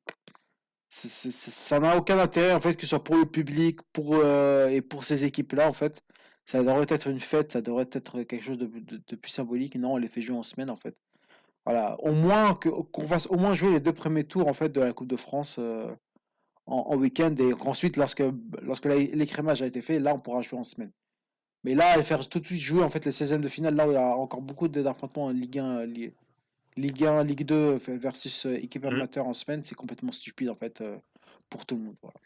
Speaker 3: ça n'a aucun intérêt, en fait, que ce soit pour le public pour, et pour ces équipes-là, en fait. Ça devrait être une fête, ça devrait être quelque chose de, de- de plus symbolique. Non, on les fait jouer en semaine, en fait. Voilà, au moins qu'on fasse au moins jouer les deux premiers tours en fait de la Coupe de France euh, en, en week-end et qu'ensuite lorsque lorsque l'écrémage a été fait, là on pourra jouer en semaine. Mais là, faire tout de suite jouer en fait les 16e de finale, là où il y a encore beaucoup d'affrontements en Ligue 1, euh, li- Ligue 1, Ligue 2 fait- versus euh, équipe
Speaker 2: Mhm.
Speaker 3: amateur en semaine, c'est complètement stupide en fait euh, pour tout le monde. Voilà.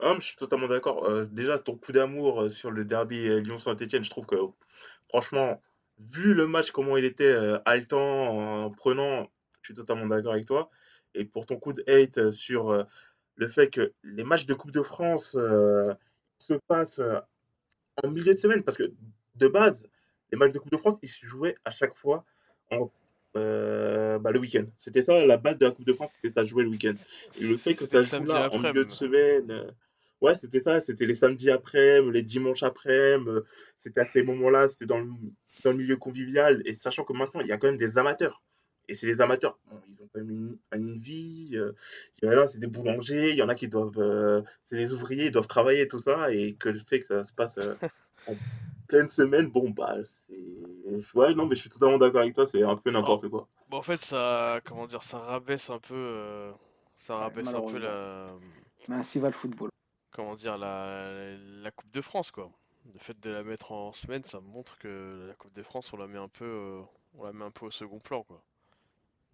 Speaker 2: Ah, je suis totalement d'accord. Euh, déjà, ton coup d'amour euh, sur le derby euh, Lyon-Saint-Étienne, je trouve que, franchement, vu le match, comment il était euh, haletant, en prenant, je suis totalement d'accord avec toi. Et pour ton coup de hate euh, sur euh, le fait que les matchs de Coupe de France euh, se passent en milieu de semaine, parce que de base, les matchs de Coupe de France, ils se jouaient à chaque fois en, bah, le week-end. C'était ça, la base de la Coupe de France, c'était ça jouait le week-end. Et le fait que ça joue là en milieu de semaine, ouais, c'était ça, c'était les samedis après, les dimanches après, c'était à ces moments-là, c'était dans le, dans le milieu convivial, et sachant que maintenant, il y a quand même des amateurs. Et c'est les amateurs, bon, ils ont quand même une, une vie, euh, il y en a, c'est des boulangers, il y en a qui doivent, euh, c'est des ouvriers, ils doivent travailler, tout ça, et que le fait que ça se passe euh, en pleine semaine, bon, bah, c'est. Ouais, non, mais je suis totalement d'accord avec toi, c'est un peu
Speaker 4: Bon,
Speaker 2: n'importe quoi.
Speaker 4: bon, en fait, ça, comment dire, ça rabaisse un peu, euh, ça
Speaker 3: Ouais,
Speaker 4: rabaisse un peu la,
Speaker 3: Mais ainsi va le football.
Speaker 4: comment dire, la, la Coupe de France, quoi. Le fait de la mettre en semaine, ça montre que la Coupe de France, on la met un peu, euh, on la met un peu au second plan, quoi.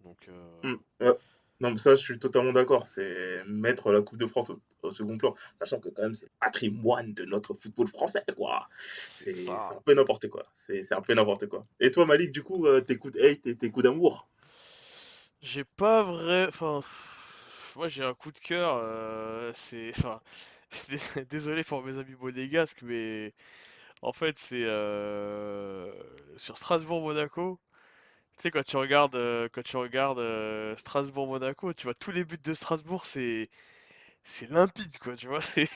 Speaker 4: Donc, euh,
Speaker 2: Mm, ouais. Non, mais ça, je suis totalement d'accord. C'est mettre la Coupe de France au, au second plan, sachant que quand même, c'est le patrimoine de notre football français, quoi.
Speaker 4: c'est
Speaker 2: un peu n'importe quoi. C'est c'est un peu n'importe quoi. Et toi, Malik, du coup, euh, tes coups de hate et tes coups d'amour?
Speaker 4: J'ai pas vrai, enfin, moi j'ai un coup de cœur, euh, c'est, enfin, c'est- désolé pour mes amis monégasques, mais En fait, c'est euh, sur Strasbourg-Monaco. Tu sais, quand tu regardes, euh, quand tu regardes euh, Strasbourg-Monaco, tu vois tous les buts de Strasbourg, c'est c'est limpide, quoi. Tu vois, c'est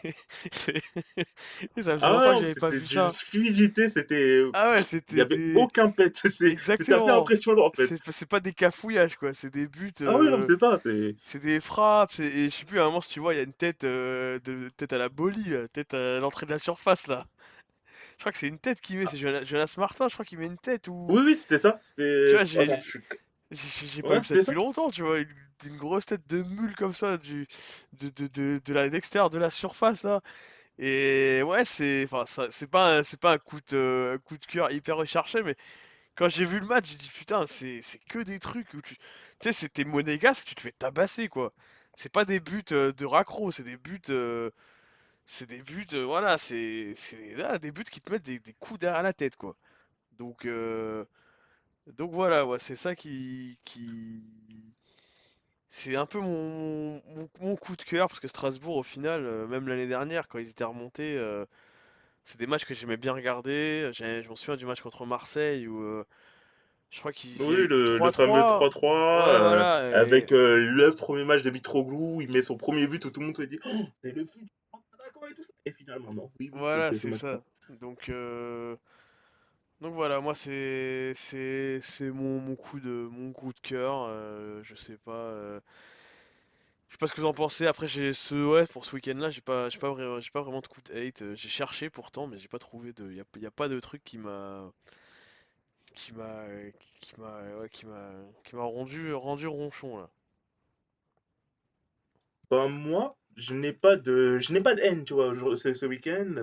Speaker 4: ça faisait
Speaker 2: Ah
Speaker 4: longtemps
Speaker 2: ouais,
Speaker 4: que j'avais pas vu ça.
Speaker 2: fluidité, c'était.
Speaker 4: Ah ouais,
Speaker 2: Il
Speaker 4: c'était
Speaker 2: n'y avait
Speaker 4: des
Speaker 2: aucun pet. C'est c'était assez
Speaker 4: exactement.
Speaker 2: impressionnant en fait.
Speaker 4: C'est c'est pas des cafouillages, quoi. C'est des buts.
Speaker 2: Ah oui, non,
Speaker 4: euh,
Speaker 2: c'est ça. C'est.
Speaker 4: C'est des frappes, c'est- et je sais plus, à un moment, si tu vois, il y a une tête, euh, de, tête à la Boli, là, tête à l'entrée de la surface, là. Je crois que c'est une tête qui met, c'est Jonas, Martin, je crois qu'il met une tête, ou...
Speaker 2: Oui, oui, c'était ça.
Speaker 4: Tu
Speaker 2: C'était.
Speaker 4: vois, j'ai
Speaker 2: je suis-
Speaker 4: j'ai- pas vu ça depuis longtemps, tu vois, une, une grosse tête de mule comme ça, du, de, de, de, de la, l'extérieur de la surface, là. Et ouais, c'est, c'est pas, pas un coup de, un coup de cœur hyper recherché, mais quand j'ai vu le match, j'ai dit, putain, c'est, que des trucs où tu, tu sais, c'était monégasque, tu te fais tabasser, quoi. C'est pas des buts euh, de raccro, c'est des buts, euh, c'est des buts, euh, voilà, c'est, des buts qui te mettent des, des coups derrière la tête, quoi. Donc, euh, donc voilà, ouais, c'est ça qui, qui, c'est un peu mon, mon, mon coup de cœur, parce que Strasbourg, au final, euh, même l'année dernière, quand ils étaient remontés, euh, c'est des matchs que j'aimais bien regarder. J'ai- Je m'en souviens du match contre Marseille où euh, je crois qu'il y a
Speaker 2: Oui,
Speaker 4: eu
Speaker 2: le, le fameux
Speaker 4: 3-3.
Speaker 2: 3-3,
Speaker 4: Ouais,
Speaker 2: euh,
Speaker 4: voilà. Et...
Speaker 2: avec euh, le premier match de Mitroglou, il met son premier but où tout le monde se dit Oh, c'est le but, et tout ça. Et finalement, non. Oui, oui,
Speaker 4: Voilà,
Speaker 2: c'est ce
Speaker 4: c'est
Speaker 2: match-là.
Speaker 4: ça. Donc, donc voilà, moi c'est c'est c'est mon, mon coup de mon coup de cœur. euh, je sais pas. euh, Je sais pas ce que vous en pensez. Après, j'ai ce ouais pour ce week-end-là, j'ai pas j'ai pas j'ai pas vraiment de coup de hate. Euh, J'ai cherché pourtant, mais j'ai pas trouvé de. Y a, y a pas de truc qui m'a qui m'a qui m'a ouais, qui m'a qui m'a rendu rendu ronchon là.
Speaker 2: Ben, moi, je n'ai pas de, je n'ai pas de haine, tu vois, ce, ce week-end.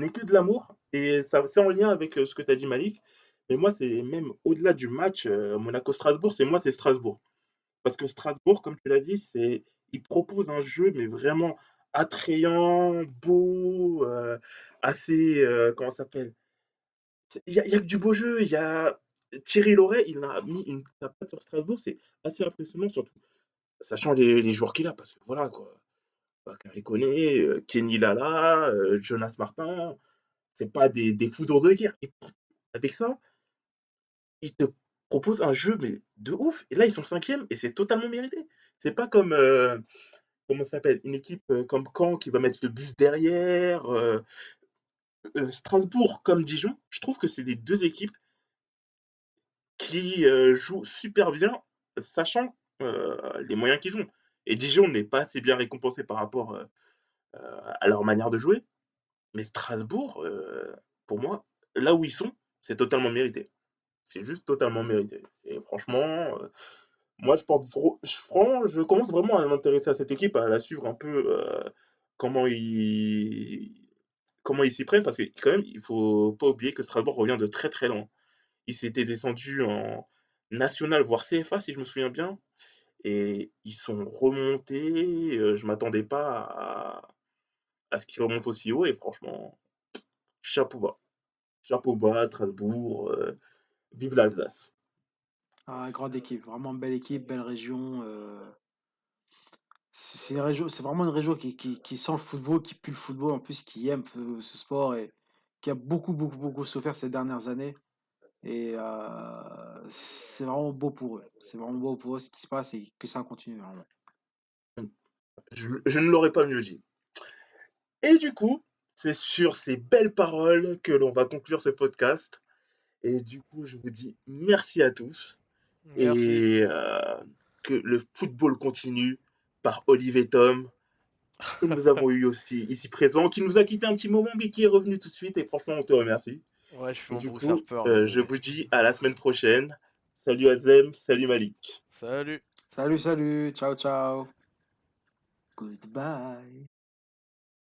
Speaker 2: N'ai que de l'amour. Et c'est en lien avec euh, ce que tu as dit, Malik. Mais moi, c'est même au-delà du match euh, Monaco-Strasbourg, c'est moi, c'est Strasbourg. Parce que Strasbourg, comme tu l'as dit, c'est, il propose un jeu, mais vraiment attrayant, beau, euh, assez, comment ça s'appelle? Il y a, que du beau jeu. Il y a Thierry Loret, il a mis une patte sur Strasbourg, c'est assez impressionnant, surtout sachant les joueurs qu'il a, parce que voilà quoi. Bakary Koné, euh, Kenny Lala, euh, Jonas Martin, c'est pas des, des foudres de guerre. Et avec ça, ils te proposent un jeu mais de ouf. Et là, ils sont cinquième et c'est totalement mérité. C'est pas comme euh, comment ça s'appelle? Une équipe euh, comme Caen qui va mettre le bus derrière. Strasbourg comme Dijon. Je trouve que c'est les deux équipes qui jouent super bien, sachant les moyens qu'ils ont. Et Dijon n'est pas assez bien récompensé par rapport euh, euh, à leur manière de jouer. Mais Strasbourg, euh, pour moi, là où ils sont, c'est totalement mérité. C'est juste totalement mérité. Et franchement, moi, je porte vro- je, commence vraiment à m'intéresser à cette équipe, à la suivre un peu comment ils comment ils s'y prennent, parce que quand même, il faut pas oublier que Strasbourg revient de très très loin. Ils s'étaient descendus en national, voire CFA, si je me souviens bien, et ils sont remontés. je m'attendais pas à, ce qu'ils remontent aussi haut, et franchement, chapeau bas. Chapeau bas, Strasbourg, vive l'Alsace.
Speaker 3: Ah, grande équipe, vraiment belle équipe, belle région. C'est vraiment une région qui, sent le football, qui pue le football en plus, qui aime ce sport et qui a beaucoup, beaucoup, beaucoup souffert ces dernières années. Et euh, c'est vraiment beau pour eux. C'est vraiment beau pour eux ce qui se passe et que ça continue vraiment.
Speaker 2: Je, je ne l'aurais pas mieux dit. Et du coup, c'est sur ces belles paroles que l'on va conclure ce podcast. Et du coup, je vous dis merci à tous.
Speaker 4: Merci.
Speaker 2: Et euh, que le football continue par Olivier Tom, que nous avons eu aussi ici présent, qui nous a quitté un petit moment, mais qui est revenu tout de suite. Et franchement, on te remercie.
Speaker 4: Ouais, je
Speaker 2: du
Speaker 4: Bruce
Speaker 2: coup,
Speaker 4: Harper.
Speaker 2: euh, je vous dis à la semaine prochaine. Salut Azem, salut Malik.
Speaker 4: Salut.
Speaker 3: Salut, salut, ciao, ciao. Goodbye.